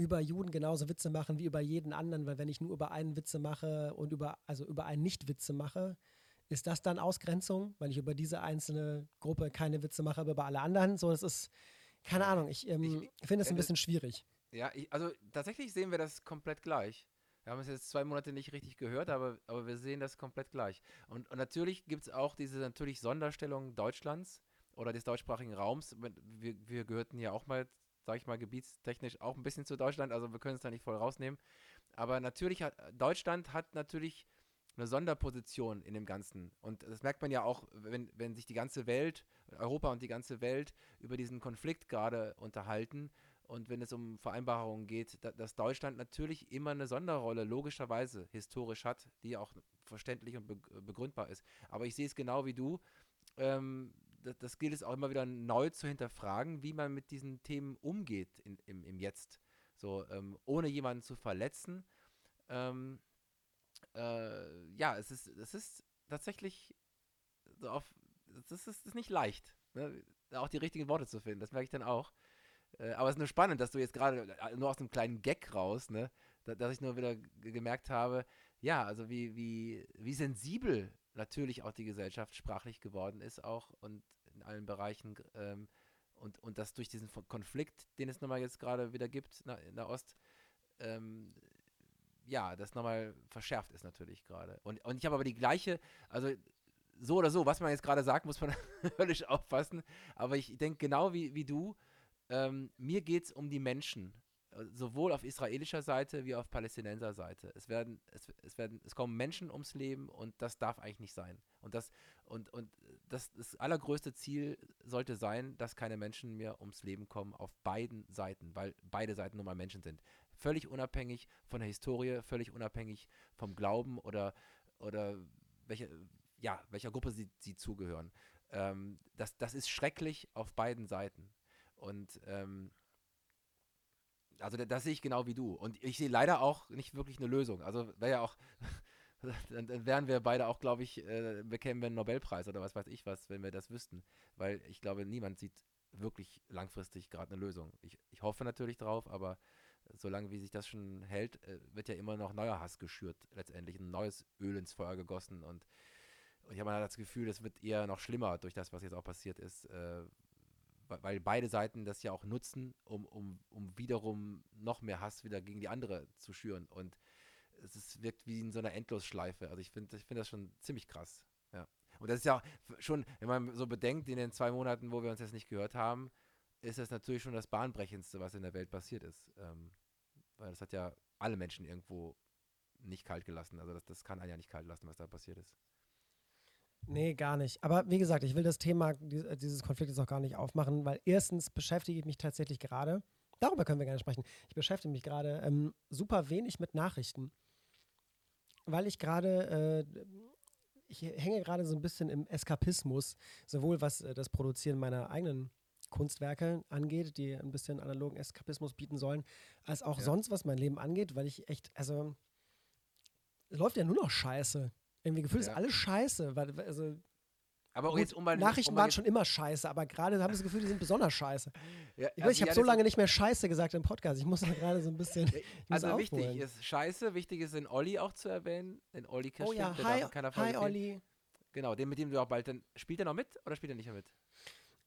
über Juden genauso Witze machen wie über jeden anderen, weil wenn ich nur über einen Witze mache und über, also über einen Nicht-Witze mache, ist das dann Ausgrenzung, weil ich über diese einzelne Gruppe keine Witze mache, aber über alle anderen? So, das ist, keine Ahnung, ich, ähm, ich finde es ein bisschen schwierig. Ja, ich, also tatsächlich sehen wir das komplett gleich. Wir haben es jetzt zwei Monate nicht richtig gehört, aber, aber wir sehen das komplett gleich. Und, und natürlich gibt es auch diese natürlich Sonderstellung Deutschlands oder des deutschsprachigen Raums. Wir, wir gehörten ja auch mal, sage ich mal, gebietstechnisch auch ein bisschen zu Deutschland, also wir können es da nicht voll rausnehmen. Aber natürlich hat Deutschland hat natürlich eine Sonderposition in dem Ganzen. Und das merkt man ja auch, wenn, wenn sich die ganze Welt, Europa und die ganze Welt über diesen Konflikt gerade unterhalten und wenn es um Vereinbarungen geht, da, dass Deutschland natürlich immer eine Sonderrolle logischerweise historisch hat, die auch verständlich und begründbar ist. Aber ich sehe es genau wie du. Ähm, das, das, gilt es auch immer wieder neu zu hinterfragen, wie man mit diesen Themen umgeht in, im, im Jetzt. So, ähm, ohne jemanden zu verletzen. Ähm, äh, ja, es ist, es ist tatsächlich so auf, es ist, ist nicht leicht, ne? auch die richtigen Worte zu finden. Das merke ich dann auch. Äh, aber es ist nur spannend, dass du jetzt gerade äh, nur aus einem kleinen Gag raus, ne, da, dass ich nur wieder gemerkt habe, ja, also wie, wie, wie sensibel natürlich auch die Gesellschaft sprachlich geworden ist, auch und in allen Bereichen. Ähm, und, und dass durch diesen Konflikt, den es nochmal jetzt gerade wieder gibt in der Ost, ähm, ja, das nochmal verschärft ist natürlich gerade. Und, und ich habe aber die gleiche, also so oder so, was man jetzt gerade sagt, muss man [laughs] völlig aufpassen. Aber ich denke genau wie, wie du, ähm, mir geht es um die Menschen, sowohl auf israelischer Seite wie auf palästinenser Seite. Es werden, es, es werden, es kommen Menschen ums Leben und das darf eigentlich nicht sein. Und das, und, und das, das allergrößte Ziel sollte sein, dass keine Menschen mehr ums Leben kommen auf beiden Seiten, weil beide Seiten nun mal Menschen sind. Völlig unabhängig von der Historie, völlig unabhängig vom Glauben oder, oder welche, ja, welcher Gruppe sie, sie zugehören. Ähm, das, das ist schrecklich auf beiden Seiten. Und ähm, also das, sehe ich genau wie du. Und ich sehe leider auch nicht wirklich eine Lösung. Also wäre ja auch, [laughs] dann, dann, wären wir beide auch, glaube ich, äh, bekämen wir einen Nobelpreis oder was weiß ich was, wenn wir das wüssten. Weil ich glaube, niemand sieht wirklich langfristig gerade eine Lösung. Ich, ich hoffe natürlich drauf, aber solange wie sich das schon hält, äh, wird ja immer noch neuer Hass geschürt, letztendlich ein neues Öl ins Feuer gegossen und, und ich habe das Gefühl, es wird eher noch schlimmer durch das, was jetzt auch passiert ist, äh, weil beide Seiten das ja auch nutzen, um, um, um wiederum noch mehr Hass wieder gegen die andere zu schüren. Und es ist, wirkt wie in so einer Endlosschleife. Also ich finde ich find das schon ziemlich krass. Ja. Und das ist ja schon, wenn man so bedenkt, in den zwei Monaten, wo wir uns jetzt nicht gehört haben, ist das natürlich schon das Bahnbrechendste, was in der Welt passiert ist. Ähm, weil das hat ja alle Menschen irgendwo nicht kalt gelassen. Also das, das kann einen ja nicht kalt lassen, was da passiert ist. Nee, gar nicht. Aber wie gesagt, ich will das Thema äh, dieses Konfliktes auch gar nicht aufmachen, weil erstens beschäftige ich mich tatsächlich gerade, darüber können wir gerne sprechen, ich beschäftige mich gerade ähm, super wenig mit Nachrichten, weil ich gerade, äh, ich hänge gerade so ein bisschen im Eskapismus, sowohl was äh, das Produzieren meiner eigenen Kunstwerke angeht, die ein bisschen analogen Eskapismus bieten sollen, als auch ja. sonst, was mein Leben angeht, weil ich echt, also, es läuft ja nur noch scheiße. Irgendwie gefühlt ja. ist alles scheiße. Weil, also, aber jetzt, um mal, Nachrichten um waren schon immer scheiße, aber gerade haben sie das Gefühl, die sind besonders scheiße. [laughs] Ja, ich, also ich habe so lange nicht mehr scheiße gesagt im Podcast. Ich muss da gerade so ein bisschen. also wichtig ist scheiße, wichtig ist den Olli auch zu erwähnen. Den Olli Kirschfeld, oh ja, hi, hi Olli. Genau, den mit dem du auch bald dann. Spielt er noch mit oder spielt er nicht mehr mit?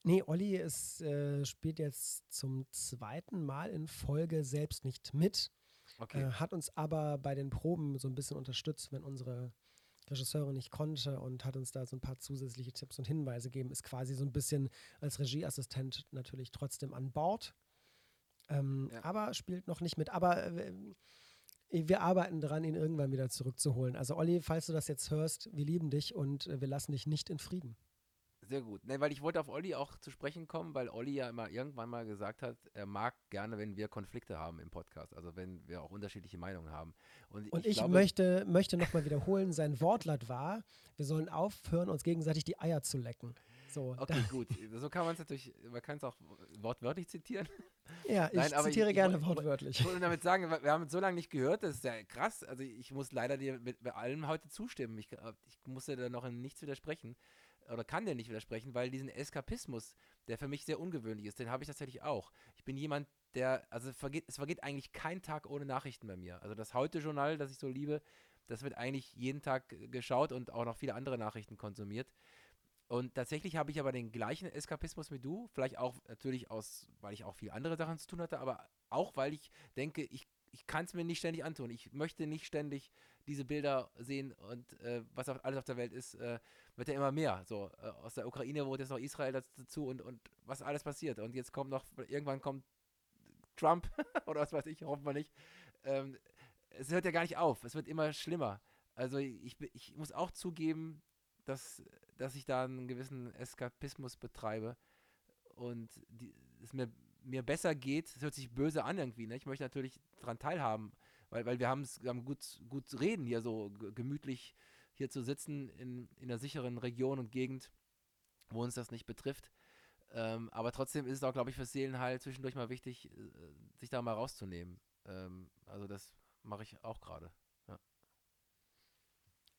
Nee, Olli ist, äh, spielt jetzt zum zweiten Mal in Folge selbst nicht mit. Okay. Äh, hat uns aber bei den Proben so ein bisschen unterstützt, wenn unsere Regisseurin nicht konnte und hat uns da so ein paar zusätzliche Tipps und Hinweise gegeben, ist quasi so ein bisschen als Regieassistent natürlich trotzdem an Bord, ähm, ja. aber spielt noch nicht mit. Aber äh, wir arbeiten dran, ihn irgendwann wieder zurückzuholen. Also Olli, falls du das jetzt hörst, wir lieben dich und äh, wir lassen dich nicht in Frieden. Sehr gut. Ne, weil ich wollte auf Olli auch zu sprechen kommen, weil Olli ja immer irgendwann mal gesagt hat, er mag gerne, wenn wir Konflikte haben im Podcast, also wenn wir auch unterschiedliche Meinungen haben. Und, Und ich, ich glaube, möchte, möchte nochmal wiederholen, sein Wortlaut war, wir sollen aufhören, uns gegenseitig die Eier zu lecken. So, okay, gut. So kann man es natürlich, man kann es auch wortwörtlich zitieren. Ja, ich Nein, zitiere ich, gerne ich, wortwörtlich. Ich wollte damit sagen, wir haben es so lange nicht gehört, das ist ja krass. Also ich muss leider dir mit, mit allem heute zustimmen. Ich, ich musste da noch in nichts widersprechen oder kann der nicht widersprechen, weil diesen Eskapismus, der für mich sehr ungewöhnlich ist, den habe ich tatsächlich auch. Ich bin jemand, der, also vergeht, es vergeht eigentlich kein Tag ohne Nachrichten bei mir. Also das Heute-Journal, das ich so liebe, das wird eigentlich jeden Tag geschaut und auch noch viele andere Nachrichten konsumiert. Und tatsächlich habe ich aber den gleichen Eskapismus wie du, vielleicht auch natürlich aus, weil ich auch viel andere Sachen zu tun hatte, aber auch weil ich denke, ich, ich kann es mir nicht ständig antun. Ich möchte nicht ständig diese Bilder sehen und äh, was auf, alles auf der Welt ist. Äh, wird ja immer mehr. So, äh, aus der Ukraine wurde jetzt noch Israel dazu und, und was alles passiert. Und jetzt kommt noch, irgendwann kommt Trump [laughs] oder was weiß ich, hoffen wir nicht. Ähm, es hört ja gar nicht auf. Es wird immer schlimmer. Also ich, ich muss auch zugeben, dass, dass ich da einen gewissen Eskapismus betreibe und die, es mir, mir besser geht. Es hört sich böse an irgendwie. Ne? Ich möchte natürlich daran teilhaben, weil, weil wir, wir haben gut, gut reden hier so gemütlich hier zu sitzen in, in einer sicheren Region und Gegend, wo uns das nicht betrifft. Ähm, aber trotzdem ist es auch, glaube ich, fürs Seelenheil zwischendurch mal wichtig, äh, sich da mal rauszunehmen. Ähm, also das mache ich auch gerade.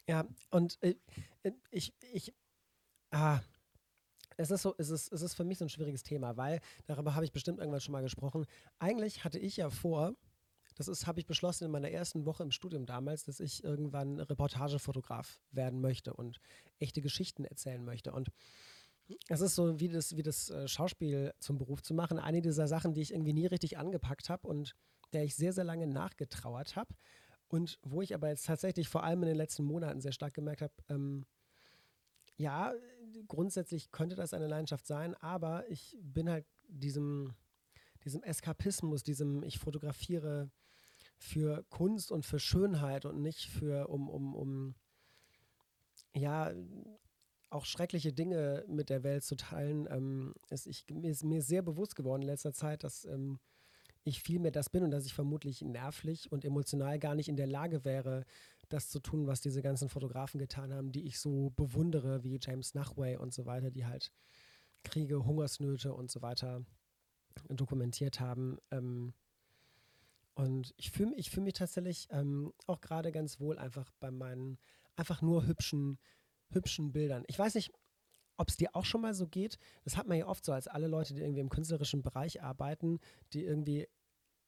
Ja. und äh, äh, ich, ich, ah, es ist so, es ist, es ist für mich so ein schwieriges Thema, weil darüber habe ich bestimmt irgendwann schon mal gesprochen. Eigentlich hatte ich ja vor, das ist, habe ich beschlossen in meiner ersten Woche im Studium damals, dass ich irgendwann Reportagefotograf werden möchte und echte Geschichten erzählen möchte. Und es ist so, wie das, wie das äh, Schauspiel zum Beruf zu machen. Eine dieser Sachen, die ich irgendwie nie richtig angepackt habe und der ich sehr, sehr lange nachgetrauert habe. Und wo ich aber jetzt tatsächlich vor allem in den letzten Monaten sehr stark gemerkt habe, ähm, ja, grundsätzlich könnte das eine Leidenschaft sein, aber ich bin halt diesem, diesem Eskapismus, diesem, ich fotografiere für Kunst und für Schönheit und nicht für, um, um, um, ja, auch schreckliche Dinge mit der Welt zu teilen, ähm, ist, ich, mir ist mir sehr bewusst geworden in letzter Zeit, dass ähm, ich viel mehr das bin und dass ich vermutlich nervlich und emotional gar nicht in der Lage wäre, das zu tun, was diese ganzen Fotografen getan haben, die ich so bewundere, wie James Nachway und so weiter, die halt Kriege, Hungersnöte und so weiter dokumentiert haben. Ähm, und ich fühle ich fühl mich tatsächlich ähm, auch gerade ganz wohl einfach bei meinen einfach nur hübschen hübschen Bildern. Ich weiß nicht, ob es dir auch schon mal so geht. Das hat man ja oft so, als alle Leute, die irgendwie im künstlerischen Bereich arbeiten, die irgendwie,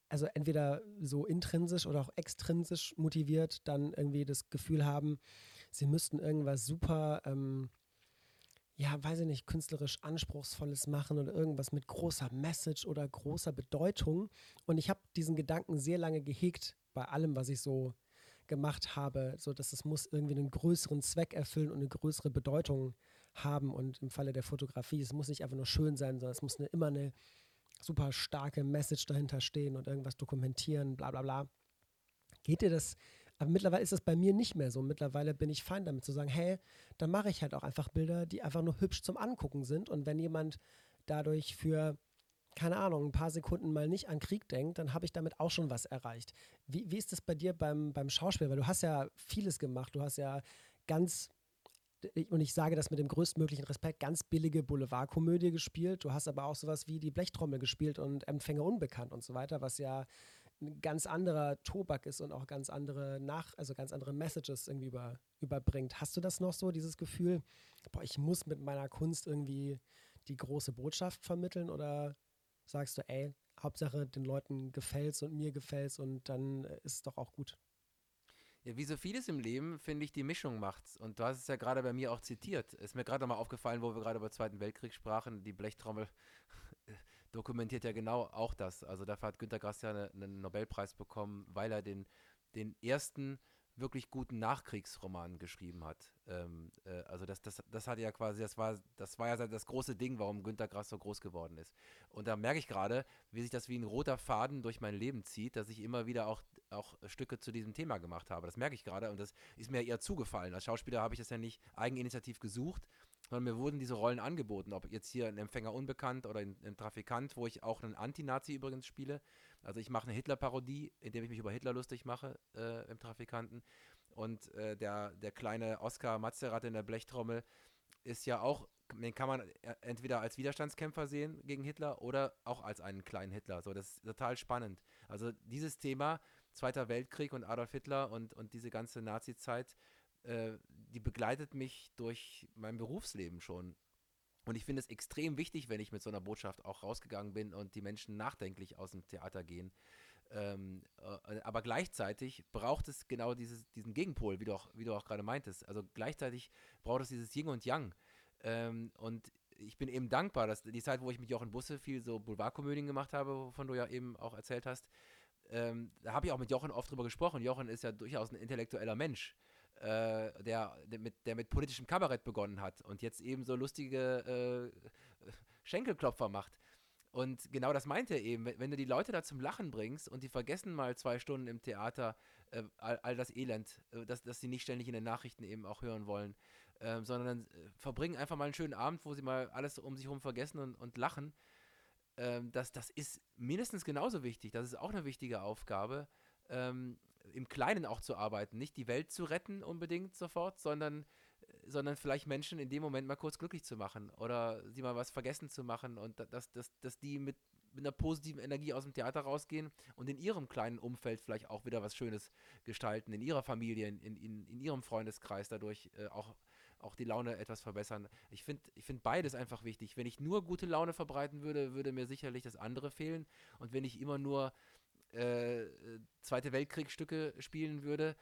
also entweder so intrinsisch oder auch extrinsisch motiviert, dann irgendwie das Gefühl haben, sie müssten irgendwas super, ähm, ja, weiß ich nicht, künstlerisch anspruchsvolles machen oder irgendwas mit großer Message oder großer Bedeutung. Und ich habe diesen Gedanken sehr lange gehegt bei allem, was ich so gemacht habe, so dass es muss irgendwie einen größeren Zweck erfüllen und eine größere Bedeutung haben. Und im Falle der Fotografie, es muss nicht einfach nur schön sein, sondern es muss eine, immer eine super starke Message dahinter stehen und irgendwas dokumentieren, bla bla bla. Geht dir das? Aber mittlerweile ist das bei mir nicht mehr so. Mittlerweile bin ich fein damit zu sagen, hey, dann mache ich halt auch einfach Bilder, die einfach nur hübsch zum Angucken sind. Und wenn jemand dadurch für keine Ahnung, ein paar Sekunden mal nicht an Krieg denkt, dann habe ich damit auch schon was erreicht. Wie, wie ist das bei dir beim, beim Schauspiel? Weil du hast ja vieles gemacht. Du hast ja ganz, und ich sage das mit dem größtmöglichen Respekt, ganz billige Boulevardkomödie gespielt. Du hast aber auch sowas wie die Blechtrommel gespielt und Empfänger unbekannt und so weiter, was ja ein ganz anderer Tobak ist und auch ganz andere nach, also ganz andere Messages irgendwie über, überbringt. Hast du das noch so, dieses Gefühl, boah, ich muss mit meiner Kunst irgendwie die große Botschaft vermitteln oder sagst du, ey, Hauptsache den Leuten gefällt's und mir gefällt's und dann ist es doch auch gut. Ja, wie so vieles im Leben, finde ich, die Mischung macht's. Und du hast es ja gerade bei mir auch zitiert. Ist mir gerade nochmal aufgefallen, wo wir gerade über den Zweiten Weltkrieg sprachen. Die Blechtrommel [laughs] dokumentiert ja genau auch das. Also dafür hat Günter Grass ja eine, einen Nobelpreis bekommen, weil er den, den ersten wirklich guten Nachkriegsroman geschrieben hat. Ähm, äh, also das, das, das hat ja quasi, das war, das war ja das große Ding, warum Günter Grass so groß geworden ist. Und da merke ich gerade, wie sich das wie ein roter Faden durch mein Leben zieht, dass ich immer wieder auch, auch Stücke zu diesem Thema gemacht habe. Das merke ich gerade und das ist mir eher zugefallen. Als Schauspieler habe ich das ja nicht eigeninitiativ gesucht, sondern mir wurden diese Rollen angeboten, ob jetzt hier ein Empfänger unbekannt oder ein, ein Trafikant, wo ich auch einen Anti-Nazi übrigens spiele. Also ich mache eine Hitler-Parodie, indem ich mich über Hitler lustig mache äh, im Trafikanten. Und äh, der, der kleine Oscar Mazerat in der Blechtrommel ist ja auch, den kann man äh, entweder als Widerstandskämpfer sehen gegen Hitler oder auch als einen kleinen Hitler. So, das ist total spannend. Also dieses Thema, Zweiter Weltkrieg und Adolf Hitler und, und diese ganze Nazi-Zeit, äh, die begleitet mich durch mein Berufsleben schon. Und ich finde es extrem wichtig, wenn ich mit so einer Botschaft auch rausgegangen bin und die Menschen nachdenklich aus dem Theater gehen. Ähm, äh, aber gleichzeitig braucht es genau dieses, diesen Gegenpol, wie du auch, auch gerade meintest. Also gleichzeitig braucht es dieses Yin und Yang. Ähm, und ich bin eben dankbar, dass die Zeit, wo ich mit Jochen Busse viel so Boulevardkomödien gemacht habe, wovon du ja eben auch erzählt hast, ähm, da habe ich auch mit Jochen oft drüber gesprochen. Jochen ist ja durchaus ein intellektueller Mensch äh, der, der, mit, der mit politischem Kabarett begonnen hat und jetzt eben so lustige äh, Schenkelklopfer macht. Und genau das meint er eben, wenn du die Leute da zum Lachen bringst und die vergessen mal zwei Stunden im Theater äh, all, all, das Elend, äh, das, das sie nicht ständig in den Nachrichten eben auch hören wollen, äh, sondern äh, verbringen einfach mal einen schönen Abend, wo sie mal alles um sich herum vergessen und, und lachen. Ähm, das, das ist mindestens genauso wichtig. Das ist auch eine wichtige Aufgabe, ähm, im Kleinen auch zu arbeiten. Nicht die Welt zu retten unbedingt sofort, sondern sondern vielleicht Menschen in dem Moment mal kurz glücklich zu machen oder sie mal was vergessen zu machen und dass, dass, dass die mit, mit einer positiven Energie aus dem Theater rausgehen und in ihrem kleinen Umfeld vielleicht auch wieder was Schönes gestalten, in ihrer Familie, in, in, in ihrem Freundeskreis dadurch äh, auch, auch die Laune etwas verbessern. Ich finde ich find beides einfach wichtig. Wenn ich nur gute Laune verbreiten würde, würde mir sicherlich das andere fehlen. Und wenn ich immer nur äh, Zweite Weltkriegsstücke spielen würde,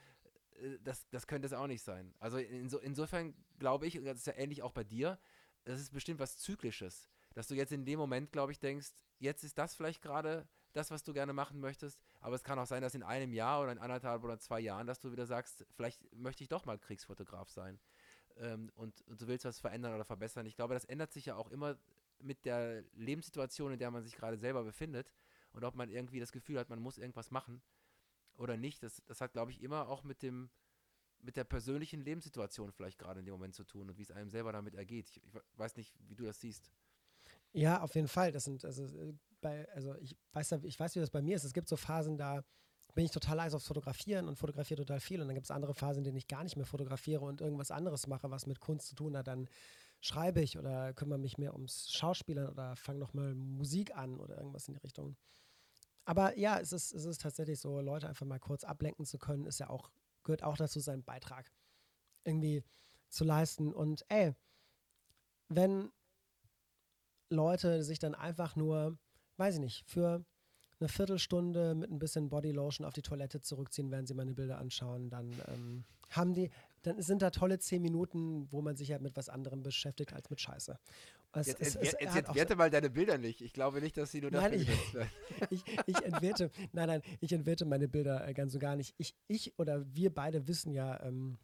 äh, das, das könnte es auch nicht sein. Also inso, insofern glaube ich, und das ist ja ähnlich auch bei dir, das ist bestimmt was Zyklisches. Dass du jetzt in dem Moment, glaube ich, denkst, jetzt ist das vielleicht gerade das, was du gerne machen möchtest, aber es kann auch sein, dass in einem Jahr oder in anderthalb oder zwei Jahren, dass du wieder sagst, vielleicht möchte ich doch mal Kriegsfotograf sein. Ähm, und, und du willst was verändern oder verbessern. Ich glaube, das ändert sich ja auch immer mit der Lebenssituation, in der man sich gerade selber befindet und ob man irgendwie das Gefühl hat, man muss irgendwas machen oder nicht, das, das hat, glaube ich, immer auch mit dem, mit der persönlichen Lebenssituation vielleicht gerade in dem Moment zu tun und wie es einem selber damit ergeht. Ich, ich, weiß nicht, wie du das siehst. Ja, auf jeden Fall. Das sind, also, äh, bei, also ich weiß, ich weiß, wie das bei mir ist. Es gibt so Phasen, da bin ich total heiß aufs Fotografieren und fotografiere total viel. Und dann gibt es andere Phasen, in denen ich gar nicht mehr fotografiere und irgendwas anderes mache, was mit Kunst zu tun hat. Dann schreibe ich oder kümmere mich mehr ums Schauspielern oder fange nochmal Musik an oder irgendwas in die Richtung. Aber ja, es ist, es ist tatsächlich so, Leute einfach mal kurz ablenken zu können, ist ja auch, gehört auch dazu, seinen Beitrag irgendwie zu leisten. Und ey, wenn Leute sich dann einfach nur, weiß ich nicht, für eine Viertelstunde mit ein bisschen Bodylotion auf die Toilette zurückziehen, während sie meine Bilder anschauen, dann ähm, haben die, dann sind da tolle zehn Minuten, wo man sich halt mit was anderem beschäftigt als mit Scheiße. Es, jetzt, es, es, jetzt entwerte so mal deine Bilder nicht. Ich glaube nicht, dass sie nur dafür nein, ich, [laughs] ich, ich, entwerte, nein, nein, ich entwerte meine Bilder äh, ganz und gar nicht. Ich, ich oder wir beide wissen ja, ähm,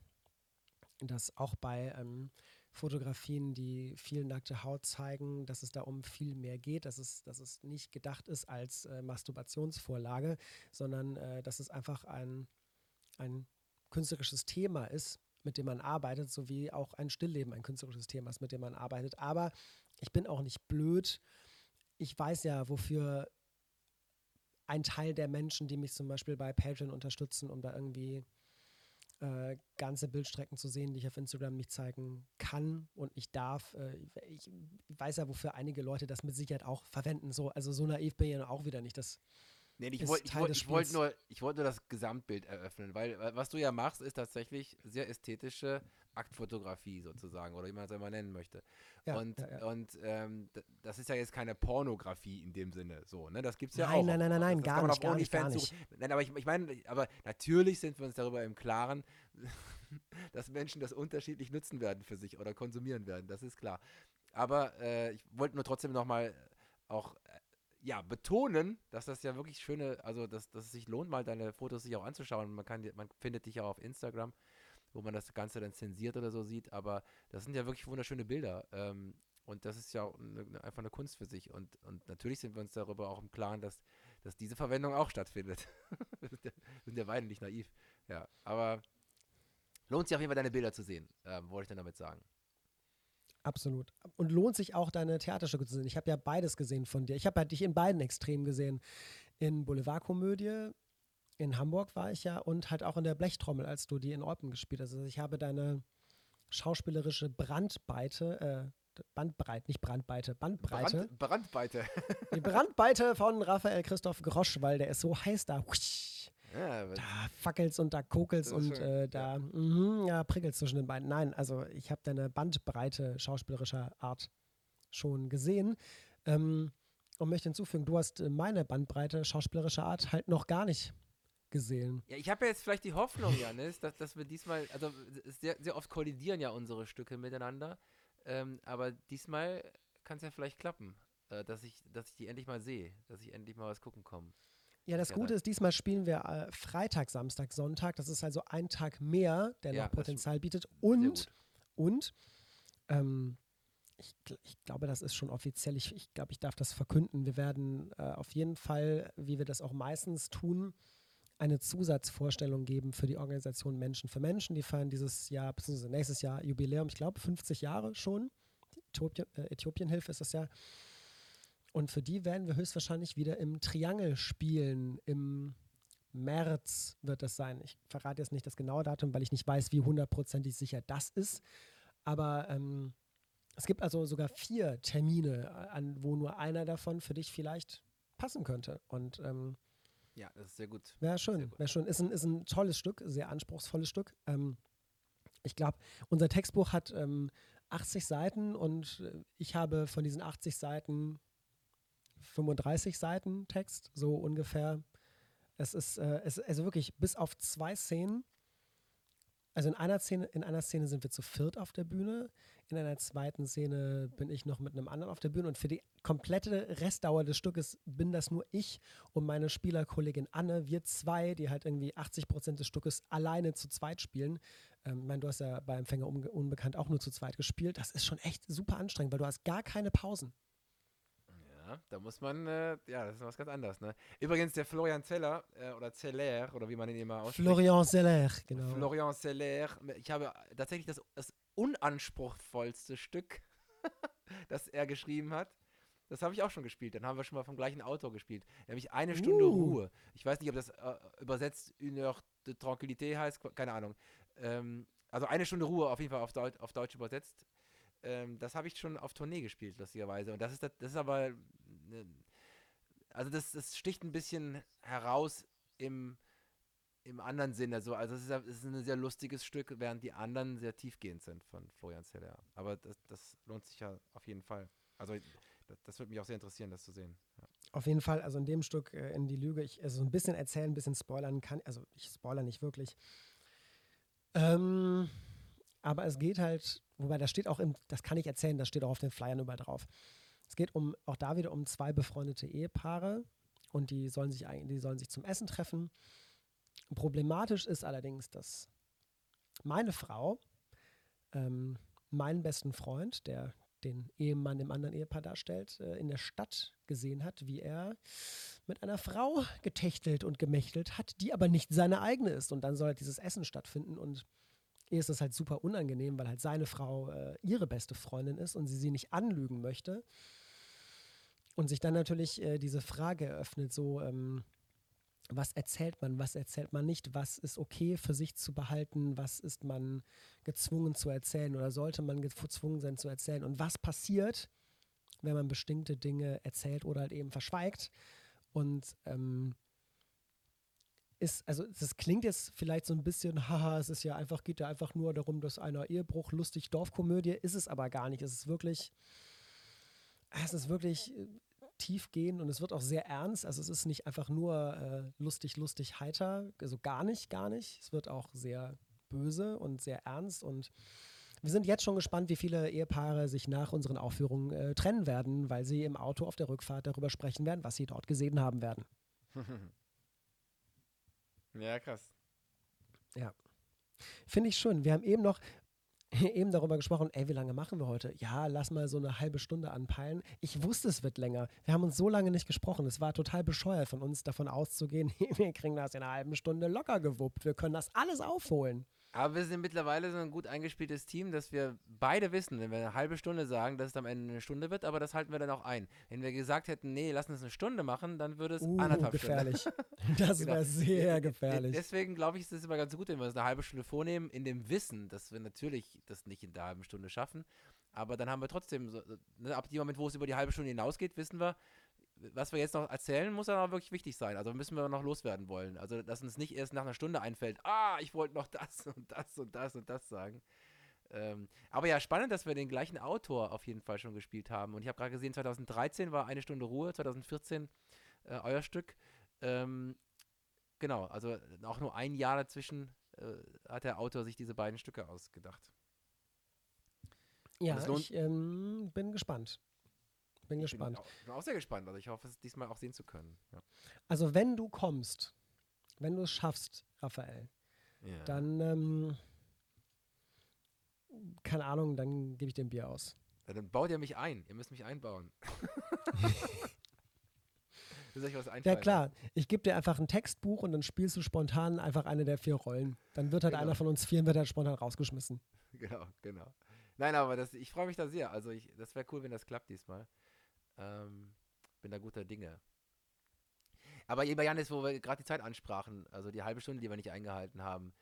dass auch bei ähm, Fotografien, die viel nackte Haut zeigen, dass es da um viel mehr geht, dass es, dass es nicht gedacht ist als äh, Masturbationsvorlage, sondern äh, dass es einfach ein, ein künstlerisches Thema ist, mit dem man arbeitet, sowie auch ein Stillleben ein künstlerisches Thema ist, mit dem man arbeitet. Aber ich bin auch nicht blöd. Ich weiß ja, wofür ein Teil der Menschen, die mich zum Beispiel bei Patreon unterstützen, um da irgendwie äh, ganze Bildstrecken zu sehen, die ich auf Instagram nicht zeigen kann und nicht darf. Äh, ich, weiß ja, wofür einige Leute das mit Sicherheit auch verwenden. So, also so naiv bin ich ja auch wieder nicht. Das Nee, ich wollte wollt, wollt nur, wollt nur das Gesamtbild eröffnen, weil was du ja machst, ist tatsächlich sehr ästhetische Aktfotografie sozusagen, oder wie man es immer nennen möchte. Ja, und ja, ja. und ähm, das ist ja jetzt keine Pornografie in dem Sinne, so, ne? Das gibt's ja nein, auch. Nein, nein, nein, nein, gar nicht, gar nicht, gar nicht. Nein, aber ich, ich meine, aber natürlich sind wir uns darüber im Klaren, [laughs] dass Menschen das unterschiedlich nutzen werden für sich oder konsumieren werden, das ist klar. Aber äh, ich wollte nur trotzdem nochmal auch ja, betonen, dass das ja wirklich schöne, also dass, dass es sich lohnt, mal deine Fotos sich auch anzuschauen. Man kann, man findet dich ja auf Instagram, wo man das Ganze dann zensiert oder so sieht, aber das sind ja wirklich wunderschöne Bilder. Ähm, und das ist ja eine, einfach eine Kunst für sich. Und, und natürlich sind wir uns darüber auch im Klaren, dass, dass diese Verwendung auch stattfindet. wir [laughs] sind ja beide nicht naiv. Ja, aber lohnt sich auf jeden Fall, deine Bilder zu sehen, ähm, wollte ich dann damit sagen. Absolut. Und lohnt sich auch, deine Theaterstücke zu sehen. Ich habe ja beides gesehen von dir. Ich habe halt dich in beiden Extremen gesehen. In Boulevardkomödie, in Hamburg war ich ja und halt auch in der Blechtrommel, als du die in Eupen gespielt hast. Also ich habe deine schauspielerische Brandweite, äh, Bandbreite, nicht Brandweite, Bandbreite. Brand, Brandweite. die Brandweite von Raphael Christoph Grosch, weil der ist so heiß da. Husch ja, da fackelt's und da kokelt's und äh, da ja. Mh, ja, prickelt's zwischen den beiden. Nein, also ich habe deine Bandbreite schauspielerischer Art schon gesehen. Ähm, und möchte hinzufügen, du hast meine Bandbreite schauspielerischer Art halt noch gar nicht gesehen. Ja, ich habe ja jetzt vielleicht die Hoffnung, Janis, dass, dass wir diesmal, also sehr, sehr oft kollidieren ja unsere Stücke miteinander, ähm, aber diesmal kann es ja vielleicht klappen, äh, dass, ich, dass ich die endlich mal sehe, dass ich endlich mal was gucken komme. Ja, das Gute ist, diesmal spielen wir äh, Freitag, Samstag, Sonntag. Das ist also ein Tag mehr, der ja, noch Potenzial bietet. Und, und ähm, ich, ich, glaube, das ist schon offiziell. Ich, ich glaube, ich darf das verkünden. Wir werden äh, auf jeden Fall, wie wir das auch meistens tun, eine Zusatzvorstellung geben für die Organisation Menschen für Menschen. Die feiern dieses Jahr, beziehungsweise nächstes Jahr Jubiläum, ich glaube 50 Jahre schon. Äthiopien, äh, Äthiopienhilfe ist das ja. Und für die werden wir höchstwahrscheinlich wieder im Triangel spielen. Im März wird das sein. Ich verrate jetzt nicht das genaue Datum, weil ich nicht weiß, wie hundertprozentig sicher das ist. Aber ähm, es gibt also sogar vier Termine, äh, an, wo nur einer davon für dich vielleicht passen könnte. Und ähm, ja, das ist sehr gut. Wäre schön, wäre schön. Ist ein, ist ein tolles Stück, sehr anspruchsvolles Stück. Ähm, ich glaube, unser Textbuch hat ähm, 80 Seiten und äh, ich habe von diesen 80 Seiten 35 Seiten Text, so ungefähr. Es ist, äh, es, also wirklich, bis auf zwei Szenen also in einer Szene, in einer Szene sind wir zu viert auf der Bühne, in einer zweiten Szene bin ich noch mit einem anderen auf der Bühne und für die komplette Restdauer des Stückes bin das nur ich und meine Spielerkollegin Anne, wir zwei, die halt irgendwie 80 Prozent des Stückes alleine zu zweit spielen. Ähm, ich meine, du hast ja bei Empfänger Unbekannt auch nur zu zweit gespielt. Das ist schon echt super anstrengend, weil du hast gar keine Pausen da muss man, äh, ja, das ist was ganz anderes. Ne? Übrigens, der Florian Zeller äh, oder Zeller oder wie man ihn immer ausspricht. Florian Zeller, genau. Florian Zeller. Ich habe tatsächlich das, das unanspruchsvollste Stück, [laughs] das er geschrieben hat. Das habe ich auch schon gespielt. Dann haben wir schon mal vom gleichen Autor gespielt. Nämlich eine Stunde uh. Ruhe. Ich weiß nicht, ob das äh, übersetzt Une heure de tranquillité heißt. Keine Ahnung. Ähm, also eine Stunde Ruhe auf jeden Fall auf, Deut auf Deutsch übersetzt. Ähm, das habe ich schon auf Tournee gespielt, lustigerweise. Und das ist, das, das ist aber. Ne, also, das, das sticht ein bisschen heraus im, im anderen Sinne. So. Also, es ist, es ist ein sehr lustiges Stück, während die anderen sehr tiefgehend sind von Florian Zeller. Aber das, das lohnt sich ja auf jeden Fall. Also, das, würde mich auch sehr interessieren, das zu sehen. Ja. Auf jeden Fall, also in dem Stück äh, in die Lüge, ich also ein bisschen erzählen, ein bisschen spoilern kann, also ich spoilere nicht wirklich. Ähm, aber es geht halt, wobei das steht auch im, das kann ich erzählen, das steht auch auf den Flyern überall drauf. Es geht um, auch da wieder um zwei befreundete Ehepaare und die sollen sich, die sollen sich zum Essen treffen. Problematisch ist allerdings, dass meine Frau ähm, meinen besten Freund, der den Ehemann im anderen Ehepaar darstellt, äh, in der Stadt gesehen hat, wie er mit einer Frau getächtelt und gemächtelt hat, die aber nicht seine eigene ist. Und dann soll halt dieses Essen stattfinden und ihr ist das halt super unangenehm, weil halt seine Frau äh, ihre beste Freundin ist und sie sie nicht anlügen möchte. Und sich dann natürlich äh, diese Frage eröffnet, so, ähm, was erzählt man, was erzählt man nicht, was ist okay für sich zu behalten, was ist man gezwungen zu erzählen oder sollte man gezwungen sein zu erzählen und was passiert, wenn man bestimmte Dinge erzählt oder halt eben verschweigt. Und ähm, ist, also das klingt jetzt vielleicht so ein bisschen, haha, es ist ja einfach, geht ja einfach nur darum, dass einer Ehebruch lustig Dorfkomödie, ist es aber gar nicht. Es ist wirklich, es ist wirklich äh, tiefgehend und es wird auch sehr ernst. Also es ist nicht einfach nur äh, lustig, lustig, heiter, also gar nicht, gar nicht. Es wird auch sehr böse und sehr ernst und wir sind jetzt schon gespannt, wie viele Ehepaare sich nach unseren Aufführungen äh, trennen werden, weil sie im Auto auf der Rückfahrt darüber sprechen werden, was sie dort gesehen haben werden. [laughs] Ja, krass. Ja. Finde ich schön. Wir haben eben noch [laughs] eben darüber gesprochen, ey, wie lange machen wir heute? Ja, lass mal so eine halbe Stunde anpeilen. Ich wusste, es wird länger. Wir haben uns so lange nicht gesprochen. Es war total bescheuert von uns, davon auszugehen, [laughs] wir kriegen das in einer halben Stunde locker gewuppt. Wir können das alles aufholen. Aber wir sind mittlerweile so ein gut eingespieltes Team, dass wir beide wissen, wenn wir eine halbe Stunde sagen, dass es am Ende eine Stunde wird, aber das halten wir dann auch ein. Wenn wir gesagt hätten, nee, lass uns eine Stunde machen, dann würde es uh, anderthalb gefährlich. Stunden. [laughs] das genau. wäre sehr gefährlich. Deswegen glaube ich, ist es immer ganz gut, wenn wir uns eine halbe Stunde vornehmen, in dem Wissen, dass wir natürlich das nicht in der halben Stunde schaffen. Aber dann haben wir trotzdem, so, ne, ab dem Moment, wo es über die halbe Stunde hinausgeht, wissen wir, was wir jetzt noch erzählen, muss dann auch wirklich wichtig sein. Also müssen wir noch loswerden wollen. Also, dass uns nicht erst nach einer Stunde einfällt, ah, ich wollte noch [laughs] das und das und das und das sagen. Ähm, aber ja, spannend, dass wir den gleichen Autor auf jeden Fall schon gespielt haben. Und ich habe gerade gesehen, 2013 war eine Stunde Ruhe, 2014 äh, euer Stück. Ähm, genau, also auch nur ein Jahr dazwischen äh, hat der Autor sich diese beiden Stücke ausgedacht. Ja, ich ähm, bin gespannt bin ich gespannt. Bin auch, bin auch sehr gespannt. Also ich hoffe, es diesmal auch sehen zu können. Ja. Also wenn du kommst, wenn du es schaffst, Raphael, ja. dann, ähm, keine Ahnung, dann gebe ich dir ein Bier aus. Ja, dann baut ihr mich ein. Ihr müsst mich einbauen. [laughs] Ja klar, ich gebe dir einfach ein Textbuch und dann spielst du spontan einfach eine der vier Rollen. Dann wird halt genau. einer von uns vier wird halt spontan rausgeschmissen. [laughs] Genau, genau. Nein, aber das, ich freue mich da sehr. Also ich, das wäre cool, wenn das klappt diesmal. Ähm, bin da guter Dinge. Aber bei Janis, wo wir gerade die Zeit ansprachen, also die halbe Stunde, die wir nicht eingehalten haben,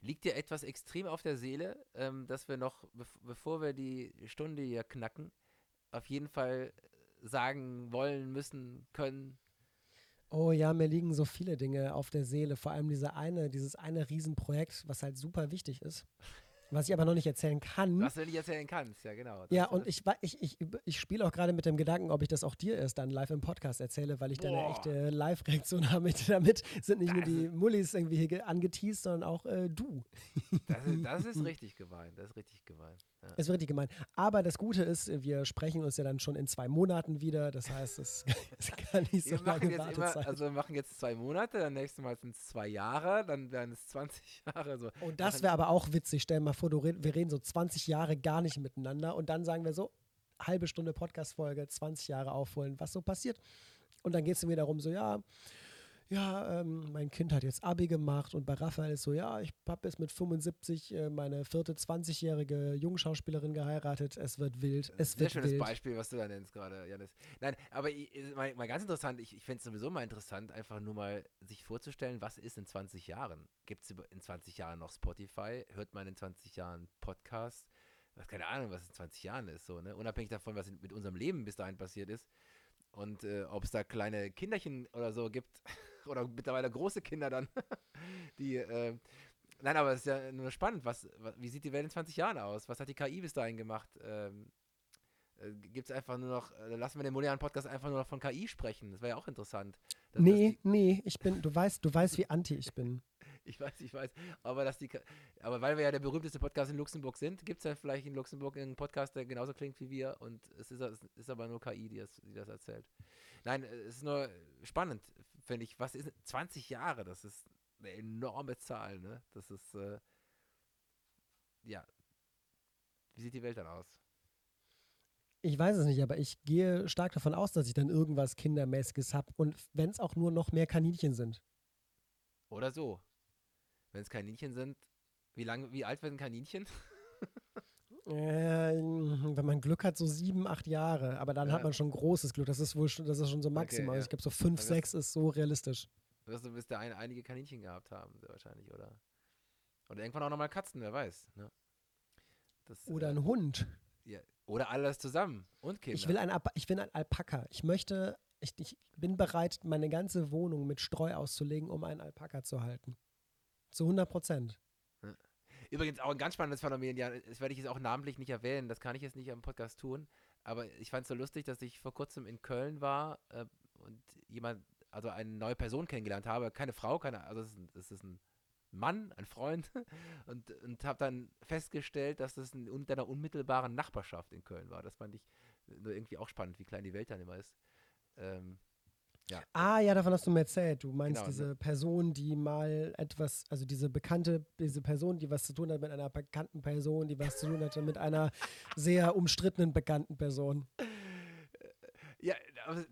liegt dir etwas extrem auf der Seele, ähm, dass wir noch, bevor wir die Stunde hier knacken, auf jeden Fall sagen wollen, müssen, können? Oh ja, mir liegen so viele Dinge auf der Seele. Vor allem diese eine, dieses eine Riesenprojekt, was halt super wichtig ist. Was ich aber noch nicht erzählen kann. Was du nicht erzählen kannst, ja genau. ja, und ich, ich, ich, ich spiele auch gerade mit dem Gedanken, ob ich das auch dir erst dann live im Podcast erzähle, weil ich da eine echte Live-Reaktion [laughs] habe. Damit sind nicht das nur die Mullis irgendwie hier angeteased, sondern auch äh, du. Das ist, das ist [laughs] richtig gemein, das ist richtig gemein. Ja. Das ist richtig gemein. Aber das Gute ist, wir sprechen uns ja dann schon in zwei Monaten wieder. Das heißt, es, [laughs] es kann nicht so wir lange jetzt immer, Also wir machen jetzt zwei Monate, dann nächstes Mal sind es zwei Jahre, dann werden es 20 [laughs] Jahre. So. Und das wäre aber auch witzig. Stell dir mal vor, du, wir reden so 20 Jahre gar nicht miteinander und dann sagen wir so, halbe Stunde Podcast-Folge, 20 Jahre aufholen, was so passiert. Und dann geht es mir darum, so, ja, ja, ähm, mein Kind hat jetzt Abi gemacht und bei Raphael ist so, ja, ich habe jetzt mit 75 äh, meine vierte 20-jährige Jungschauspielerin geheiratet. Es wird wild. Es Sehr wird schönes wild. Beispiel, was du da nennst gerade, Janis. Nein, aber ich, mal, mal, ganz interessant, ich, ich finde es sowieso mal interessant, einfach nur mal sich vorzustellen, was ist in 20 Jahren? Gibt es in 20 Jahren noch Spotify? Hört man in 20 Jahren Podcasts? Was, keine Ahnung, was in 20 Jahren ist, so, ne? Unabhängig davon, was mit unserem Leben bis dahin passiert ist. Und äh, ob es da kleine Kinderchen oder so gibt, oder mittlerweile große Kinder dann, [laughs] die, äh, nein, aber es ist ja nur spannend, was, wie sieht die Welt in 20 Jahren aus? Was hat die KI bis dahin gemacht? Ähm, äh, Gibt es einfach nur noch, äh, lassen wir den modernen Podcast einfach nur noch von KI sprechen? Das wäre ja auch interessant. Dass, nee, dass nee, ich bin, du weißt, du weißt, wie anti ich bin. [laughs] ich weiß, ich weiß. Aber dass die, aber weil wir ja der berühmteste Podcast in Luxemburg sind, gibt es ja vielleicht in Luxemburg einen Podcast, der genauso klingt wie wir und es ist, es ist aber nur KI, die das, die das erzählt. Nein, es ist nur spannend, finde ich. Was ist 20 Jahre? Das ist eine enorme Zahl, ne? Das ist, äh, ja. Wie sieht die Welt dann aus? Ich weiß es nicht, aber ich gehe stark davon aus, dass ich dann irgendwas Kindermäßiges habe. Und wenn es auch nur noch mehr Kaninchen sind. Oder so. Wenn es Kaninchen sind, wie lang, wie alt werden Kaninchen? [laughs] Äh, wenn man Glück hat, so sieben, acht Jahre. Aber dann ja. hat man schon großes Glück. Das ist wohl schon, das ist schon so maximal. Okay, ja. Ich glaube, so fünf, also sechs ist so realistisch. Wirst du bis da ein, einige Kaninchen gehabt haben, sehr wahrscheinlich, oder? Oder irgendwann auch nochmal Katzen, wer weiß. Ne? Das, oder äh, ein Hund. Ja, oder alles zusammen und Kinder. Ich will ein, ich will ein Alpaka. Ich möchte, ich, ich bin bereit, meine ganze Wohnung mit Streu auszulegen, um einen Alpaka zu halten. Zu 100 Prozent. Übrigens auch ein ganz spannendes Phänomen, ja, das werde ich jetzt auch namentlich nicht erwähnen, das kann ich jetzt nicht am Podcast tun, aber ich fand es so lustig, dass ich vor kurzem in Köln war äh, und jemand, also eine neue Person kennengelernt habe, keine Frau, keine, also es ist, es ist ein Mann, ein Freund. [laughs] Und, und habe dann festgestellt, dass das in deiner unmittelbaren Nachbarschaft in Köln war. Das fand ich irgendwie auch spannend, wie klein die Welt dann immer ist. Ähm, ja. Ah, ja, davon hast du mir erzählt. Du meinst genau, diese ne? Person, die mal etwas, also diese bekannte, diese Person, die was zu tun hat mit einer bekannten Person, die was zu tun hatte mit einer [laughs] sehr umstrittenen bekannten Person. Ja,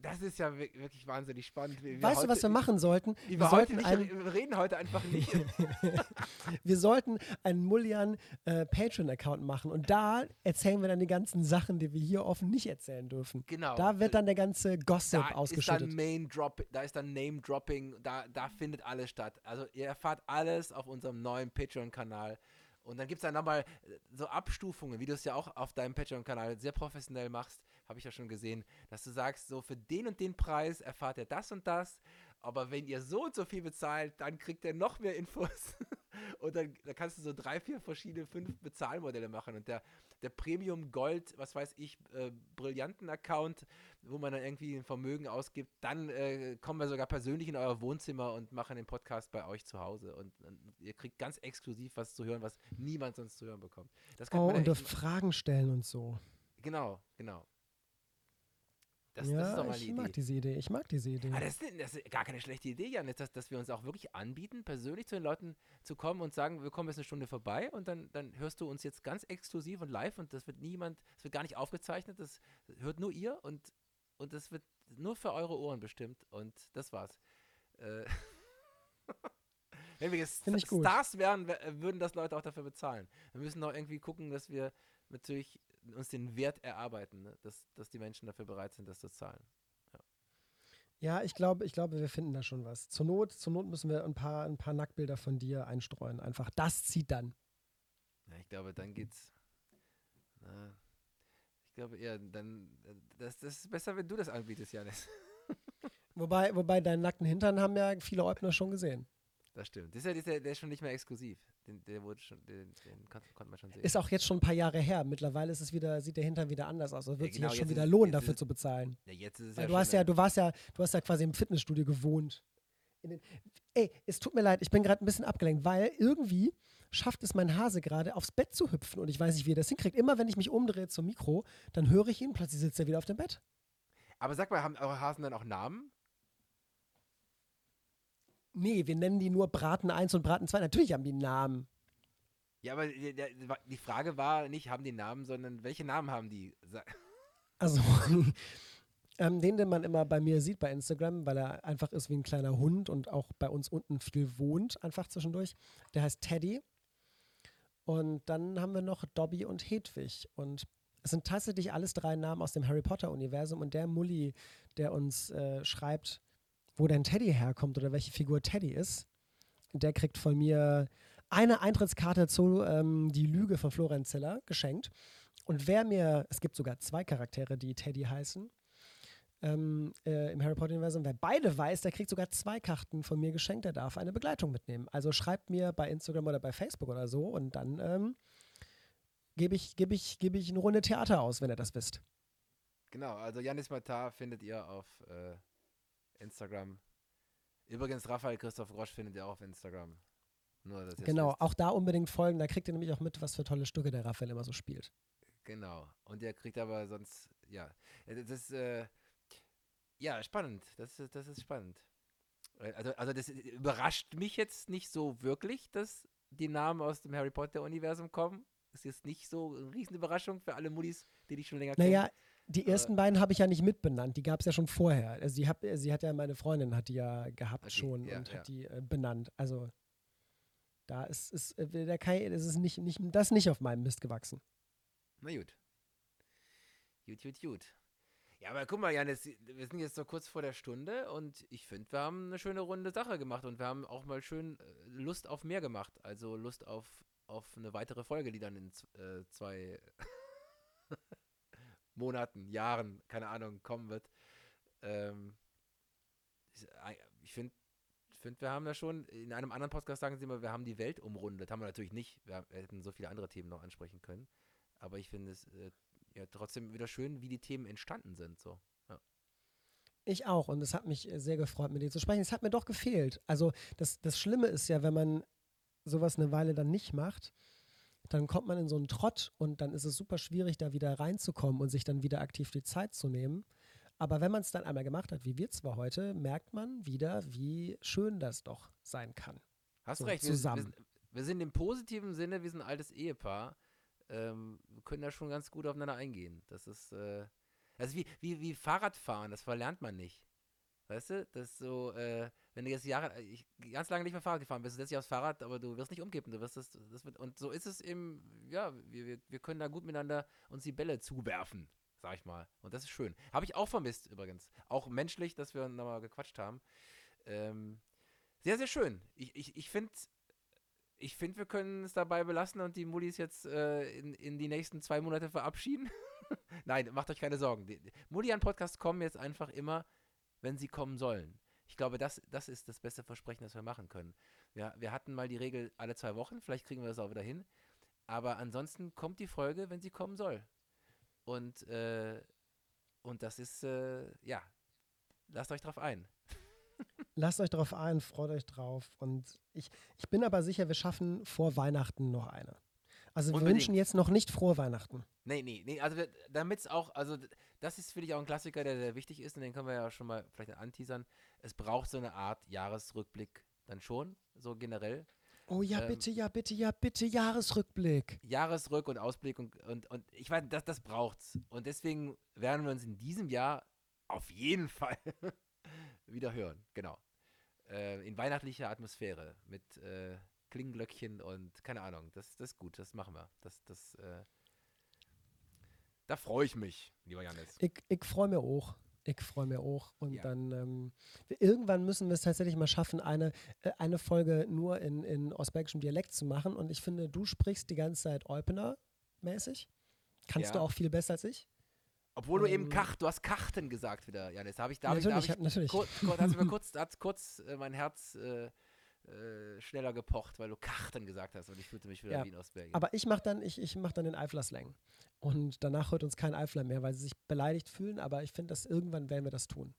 das ist ja wirklich wahnsinnig spannend. Wir weißt du, was wir machen sollten? Wir, wir sollten nicht, einen, wir reden heute einfach nicht. [laughs] wir sollten einen Mullian äh, Patreon-Account machen und da erzählen wir dann die ganzen Sachen, die wir hier offen nicht erzählen dürfen. Genau. Da wird dann der ganze Gossip da ausgeschüttet. Ist dann Main Drop, da ist dann Name-Dropping, da, da findet alles statt. Also ihr erfahrt alles auf unserem neuen Patreon-Kanal. Und dann gibt es dann nochmal so Abstufungen, wie du es ja auch auf deinem Patreon-Kanal sehr professionell machst habe ich ja schon gesehen, dass du sagst, so für den und den Preis erfahrt ihr das und das, aber wenn ihr so und so viel bezahlt, dann kriegt ihr noch mehr Infos. [laughs] und dann, dann, kannst du so drei, vier verschiedene, fünf Bezahlmodelle machen. Und der, der Premium Gold, was weiß ich, äh, brillanten Account, wo man dann irgendwie ein Vermögen ausgibt, dann äh, kommen wir sogar persönlich in euer Wohnzimmer und machen den Podcast bei euch zu Hause. Und, und ihr kriegt ganz exklusiv was zu hören, was niemand sonst zu hören bekommt. oh, und dürft Fragen stellen und so. Genau, genau. Das, ja, das ist doch mal ich eine mag Idee. diese Idee. Ich mag diese Idee. Ah, das, ist, das ist gar keine schlechte Idee, Jan, dass, dass wir uns auch wirklich anbieten, persönlich zu den Leuten zu kommen und sagen, wir kommen jetzt eine Stunde vorbei und dann, dann hörst du uns jetzt ganz exklusiv und live und das wird niemand, das wird gar nicht aufgezeichnet, das hört nur ihr und, und das wird nur für eure Ohren bestimmt und das war's. Äh, [laughs] Wenn wir gut. Stars wären, wär- würden das Leute auch dafür bezahlen. Wir müssen doch irgendwie gucken, dass wir natürlich uns den Wert erarbeiten, ne? dass, dass die Menschen dafür bereit sind, das zu zahlen. Ja, ich glaube, ich glaube, wir finden da schon was. Zur Not, zur Not müssen wir ein paar, ein paar Nacktbilder von dir einstreuen. Einfach das zieht dann. Ja, ich glaube, dann geht's. Na, ich glaube eher, dann. Das, das ist besser, wenn du das anbietest, Janis. [laughs] Wobei, wobei deinen nackten Hintern haben ja viele Eubner schon gesehen. Das stimmt. Das ist ja, das ist ja, der ist schon nicht mehr exklusiv. Den, der wurde schon, den, den kon konnte man schon sehen. Ist auch jetzt schon ein paar Jahre her. Mittlerweile ist es wieder, sieht der Hintern wieder anders aus. Also wird Ja, sich genau, jetzt schon wieder ist- lohnen, dafür ist- zu bezahlen. ja, jetzt ist es Weil ja du hast ja, du warst ja, du hast ja quasi im Fitnessstudio gewohnt. Den, ey, es tut mir leid, ich bin gerade ein bisschen abgelenkt, weil irgendwie schafft es mein Hase gerade aufs Bett zu hüpfen und ich weiß nicht, wie er das hinkriegt. Immer wenn ich mich umdrehe zum Mikro, dann höre ich ihn, plötzlich sitzt er wieder auf dem Bett. Aber sag mal, haben eure Hasen dann auch Namen? Nee, wir nennen die nur Braten 1 und Braten 2. Natürlich haben die einen Namen. Ja, aber die, der- die Frage war nicht, haben die Namen, sondern welche Namen haben die? [laughs] Also, [laughs] ähm, den, den man immer bei mir sieht bei Instagram, weil er einfach ist wie ein kleiner Hund und auch bei uns unten viel wohnt, einfach zwischendurch. Der heißt Teddy. Und dann haben wir noch Dobby und Hedwig. Und es sind tatsächlich alles drei Namen aus dem Harry Potter-Universum. Und der Mulli, der uns äh, schreibt, wo denn Teddy herkommt oder welche Figur Teddy ist, der kriegt von mir eine Eintrittskarte zu ähm, Die Lüge von Florian Zeller geschenkt. Und wer mir, es gibt sogar zwei Charaktere, die Teddy heißen, ähm, äh, im Harry Potter-Universum, wer beide weiß, der kriegt sogar zwei Karten von mir geschenkt, der darf eine Begleitung mitnehmen. Also schreibt mir bei Instagram oder bei Facebook oder so und dann ähm, gebe ich, geb ich, geb ich eine Runde Theater aus, wenn ihr das wisst. Genau, also Janis Matar findet ihr auf äh, Instagram. Übrigens, Raphael Christoph Grosch findet ihr auch auf Instagram. Nur, ihr es Genau, auch da unbedingt folgen, da kriegt ihr nämlich auch mit, was für tolle Stücke der Raphael immer so spielt. Genau. Und der kriegt aber sonst, ja, äh, das ist, äh, ja, spannend. Das ist, das ist spannend. Äh, Also, also das überrascht mich jetzt nicht so wirklich, dass die Namen aus dem Harry Potter-Universum kommen. Das ist jetzt nicht so eine Riesenüberraschung für alle Muddis, die dich schon länger kennen. Naja, die ersten beiden habe ich ja nicht mitbenannt, die gab es ja schon vorher. Also sie, hab, sie hat ja, meine Freundin hat die ja gehabt Okay, schon ja, und ja. hat die äh, benannt. Also da ist, ist äh, der Kai, das ist nicht, nicht, das nicht auf meinem Mist gewachsen. Na gut. Gut, gut, gut. Ja, aber guck mal, Jan, jetzt, wir sind jetzt so kurz vor der Stunde und ich finde, wir haben eine schöne runde Sache gemacht und wir haben auch mal schön äh, Lust auf mehr gemacht. Also Lust auf, auf eine weitere Folge, die dann in äh, zwei [laughs] Monaten, Jahren, keine Ahnung, kommen wird. Ähm, ich finde, find, wir haben da schon, in einem anderen Podcast sagen sie immer, wir haben die Welt umrundet. Haben wir natürlich nicht. Wir hätten so viele andere Themen noch ansprechen können. Aber ich finde es äh, ja trotzdem wieder schön, wie die Themen entstanden sind. So. Ich auch und es hat mich sehr gefreut, mit dir zu sprechen. Es hat mir doch gefehlt. Also das, das Schlimme ist ja, wenn man sowas eine Weile dann nicht macht, dann kommt man in so einen Trott und dann ist es super schwierig, da wieder reinzukommen und sich dann wieder aktiv die Zeit zu nehmen. Aber wenn man es dann einmal gemacht hat, wie wir zwar heute, merkt man wieder, wie schön das doch sein kann. Hast So, recht, wir, zusammen. Wir, wir sind im positiven Sinne, wir sind ein altes Ehepaar. Ähm, wir können da schon ganz gut aufeinander eingehen. Das ist, äh, ist wie, wie, wie Fahrradfahren, das verlernt man nicht. Weißt du, das ist so, äh, wenn du jetzt Jahre, ich, ganz lange nicht mehr Fahrrad gefahren bist, du setzt dich aufs Fahrrad, aber du wirst nicht umkippen, du wirst das, das wird, und so ist es eben, ja, wir, wir, wir können da gut miteinander uns die Bälle zuwerfen, sag ich mal. Und das ist schön. Habe ich auch vermisst übrigens. Auch menschlich, dass wir nochmal gequatscht haben. Ähm, sehr, sehr schön. Ich, ich, ich finde, ich find, wir können es dabei belassen und die Mullis jetzt äh, in, in die nächsten zwei Monate verabschieden. [laughs] Nein, macht euch keine Sorgen. Die, die an Podcasts kommen jetzt einfach immer, wenn sie kommen sollen. Ich glaube, das, das ist das beste Versprechen, das wir machen können. Wir, wir hatten mal die Regel alle zwei Wochen, vielleicht kriegen wir das auch wieder hin. Aber ansonsten kommt die Folge, wenn sie kommen soll. Und, äh, und das ist, äh, ja, lasst euch drauf ein. [laughs] Lasst euch darauf ein, freut euch drauf. Und ich, ich bin aber sicher, wir schaffen vor Weihnachten noch eine. Also wir wünschen jetzt noch nicht frohe Weihnachten. Nee, nee, nee, also damit es auch, also das ist für dich auch ein Klassiker, der sehr wichtig ist und den können wir ja schon mal vielleicht anteasern. Es braucht so eine Art Jahresrückblick dann schon, so generell. Oh ja, ähm, bitte, ja, bitte, ja, bitte, Jahresrückblick. Jahresrück und Ausblick und, und, und ich weiß, das, das braucht's. Und deswegen werden wir uns in diesem Jahr auf jeden Fall [laughs] wieder hören. Genau. Äh, in weihnachtlicher Atmosphäre mit äh, Klingenglöckchen und keine Ahnung. Das, das ist gut, das machen wir. Das, das, äh, da freue ich mich, lieber Janis. Ich, ich freue mich auch. Ich freue mich auch. Und ja. dann ähm, irgendwann müssen wir es tatsächlich mal schaffen, eine, äh, eine Folge nur in, in ostbergischem Dialekt zu machen. Und ich finde, du sprichst die ganze Zeit Eupener-mäßig. Kannst ja. du auch viel besser als ich. Obwohl du ähm, eben Kach, du hast Kachten gesagt wieder, Janis. Habe ich, da natürlich, ich, da ich, natürlich. Kurz, kurz, kurz, kurz äh, mein Herz äh, äh, schneller gepocht, weil du Kachten gesagt hast und ich fühlte mich wieder ja, wie in Ostbergien. Aber ich mache dann, ich, ich mach dann den Eifler-Slang. Und danach hört uns kein Eifler mehr, weil sie sich beleidigt fühlen, aber ich finde, dass irgendwann werden wir das tun.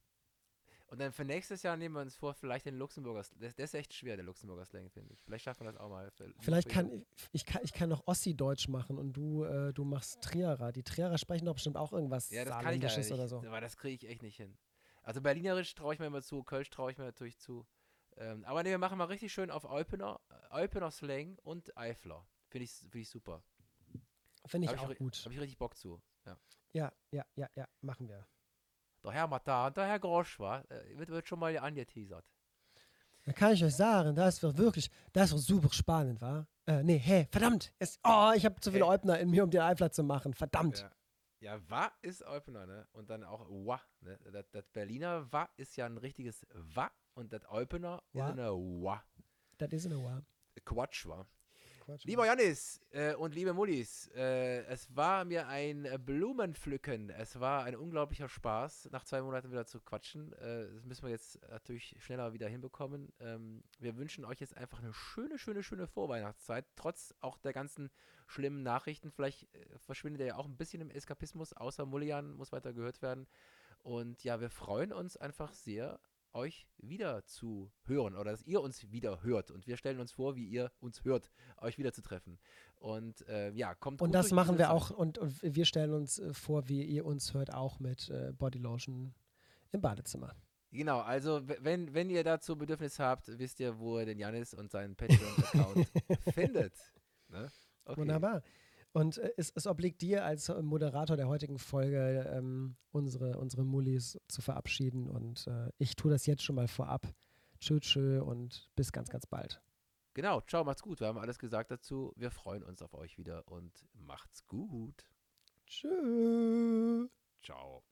Und dann für nächstes Jahr nehmen wir uns vor, vielleicht den Luxemburger Der, der ist echt schwer, der Luxemburger Slang, finde ich. Vielleicht schaffen wir das auch mal. Vielleicht kann ich, ich, kann ich kann noch Ossi-Deutsch machen und du, äh, du machst Trierer. Die Trierer sprechen doch bestimmt auch irgendwas ja, das kann ich nicht, oder so. Aber das kriege ich echt nicht hin. Also Berlinerisch traue ich mir immer zu, Kölsch traue ich mir natürlich zu. Ähm, aber ne, wir machen mal richtig schön auf Eupener, Eupener Slang und Eifler. Finde ich, find ich super. Finde ich auch ich, gut. Habe ich richtig Bock zu. Ja. ja, ja, ja, ja, machen wir. Der Herr Mata und der Herr Grosch, war, äh, wird, wird schon mal angeteasert. Da kann ich euch sagen, das wird wirklich, das wird super spannend, war. Äh, nee, hey, verdammt! Es, oh, ich habe zu viele hey. Eupner in mir, um den Eifler zu machen, verdammt! Ja. Ja, Wa ist Eupner, ne? Und dann auch Wa. Ne? Das, das Berliner Wa ist ja ein richtiges Wa und das Eupener ist eine Wa. Das ist eine Wa. Quatsch, wa? Quatsch. Lieber Janis äh, und liebe Mullis, äh, es war mir ein Blumenpflücken. Es war ein unglaublicher Spaß, nach zwei Monaten wieder zu quatschen. Äh, das müssen wir jetzt natürlich schneller wieder hinbekommen. Ähm, wir wünschen euch jetzt einfach eine schöne, schöne, schöne Vorweihnachtszeit, trotz auch der ganzen schlimmen Nachrichten. Vielleicht äh, verschwindet er ja auch ein bisschen im Eskapismus, außer Mullian muss weiter gehört werden. Und ja, wir freuen uns einfach sehr euch wieder zu hören oder dass ihr uns wieder hört. Und wir stellen uns vor, wie ihr uns hört, euch wieder zu treffen. Und äh, ja, kommt Und das machen wir Zeit. auch und, und, wir stellen uns äh, vor, wie ihr uns hört, auch mit äh, Bodylotion im Badezimmer. Genau, also wenn, wenn ihr dazu Bedürfnis habt, wisst ihr, wo ihr den Janis und seinen Patreon-Account [laughs] findet. Ne? Okay. Wunderbar. Und äh, es, es, obliegt dir als Moderator der heutigen Folge, ähm, unsere, unsere Mullis zu verabschieden. Und äh, ich tue das jetzt schon mal vorab. Tschö, tschö und bis ganz, ganz bald. Genau, ciao, macht's gut. Wir haben alles gesagt dazu. Wir freuen uns auf euch wieder und macht's gut. Tschö. Ciao.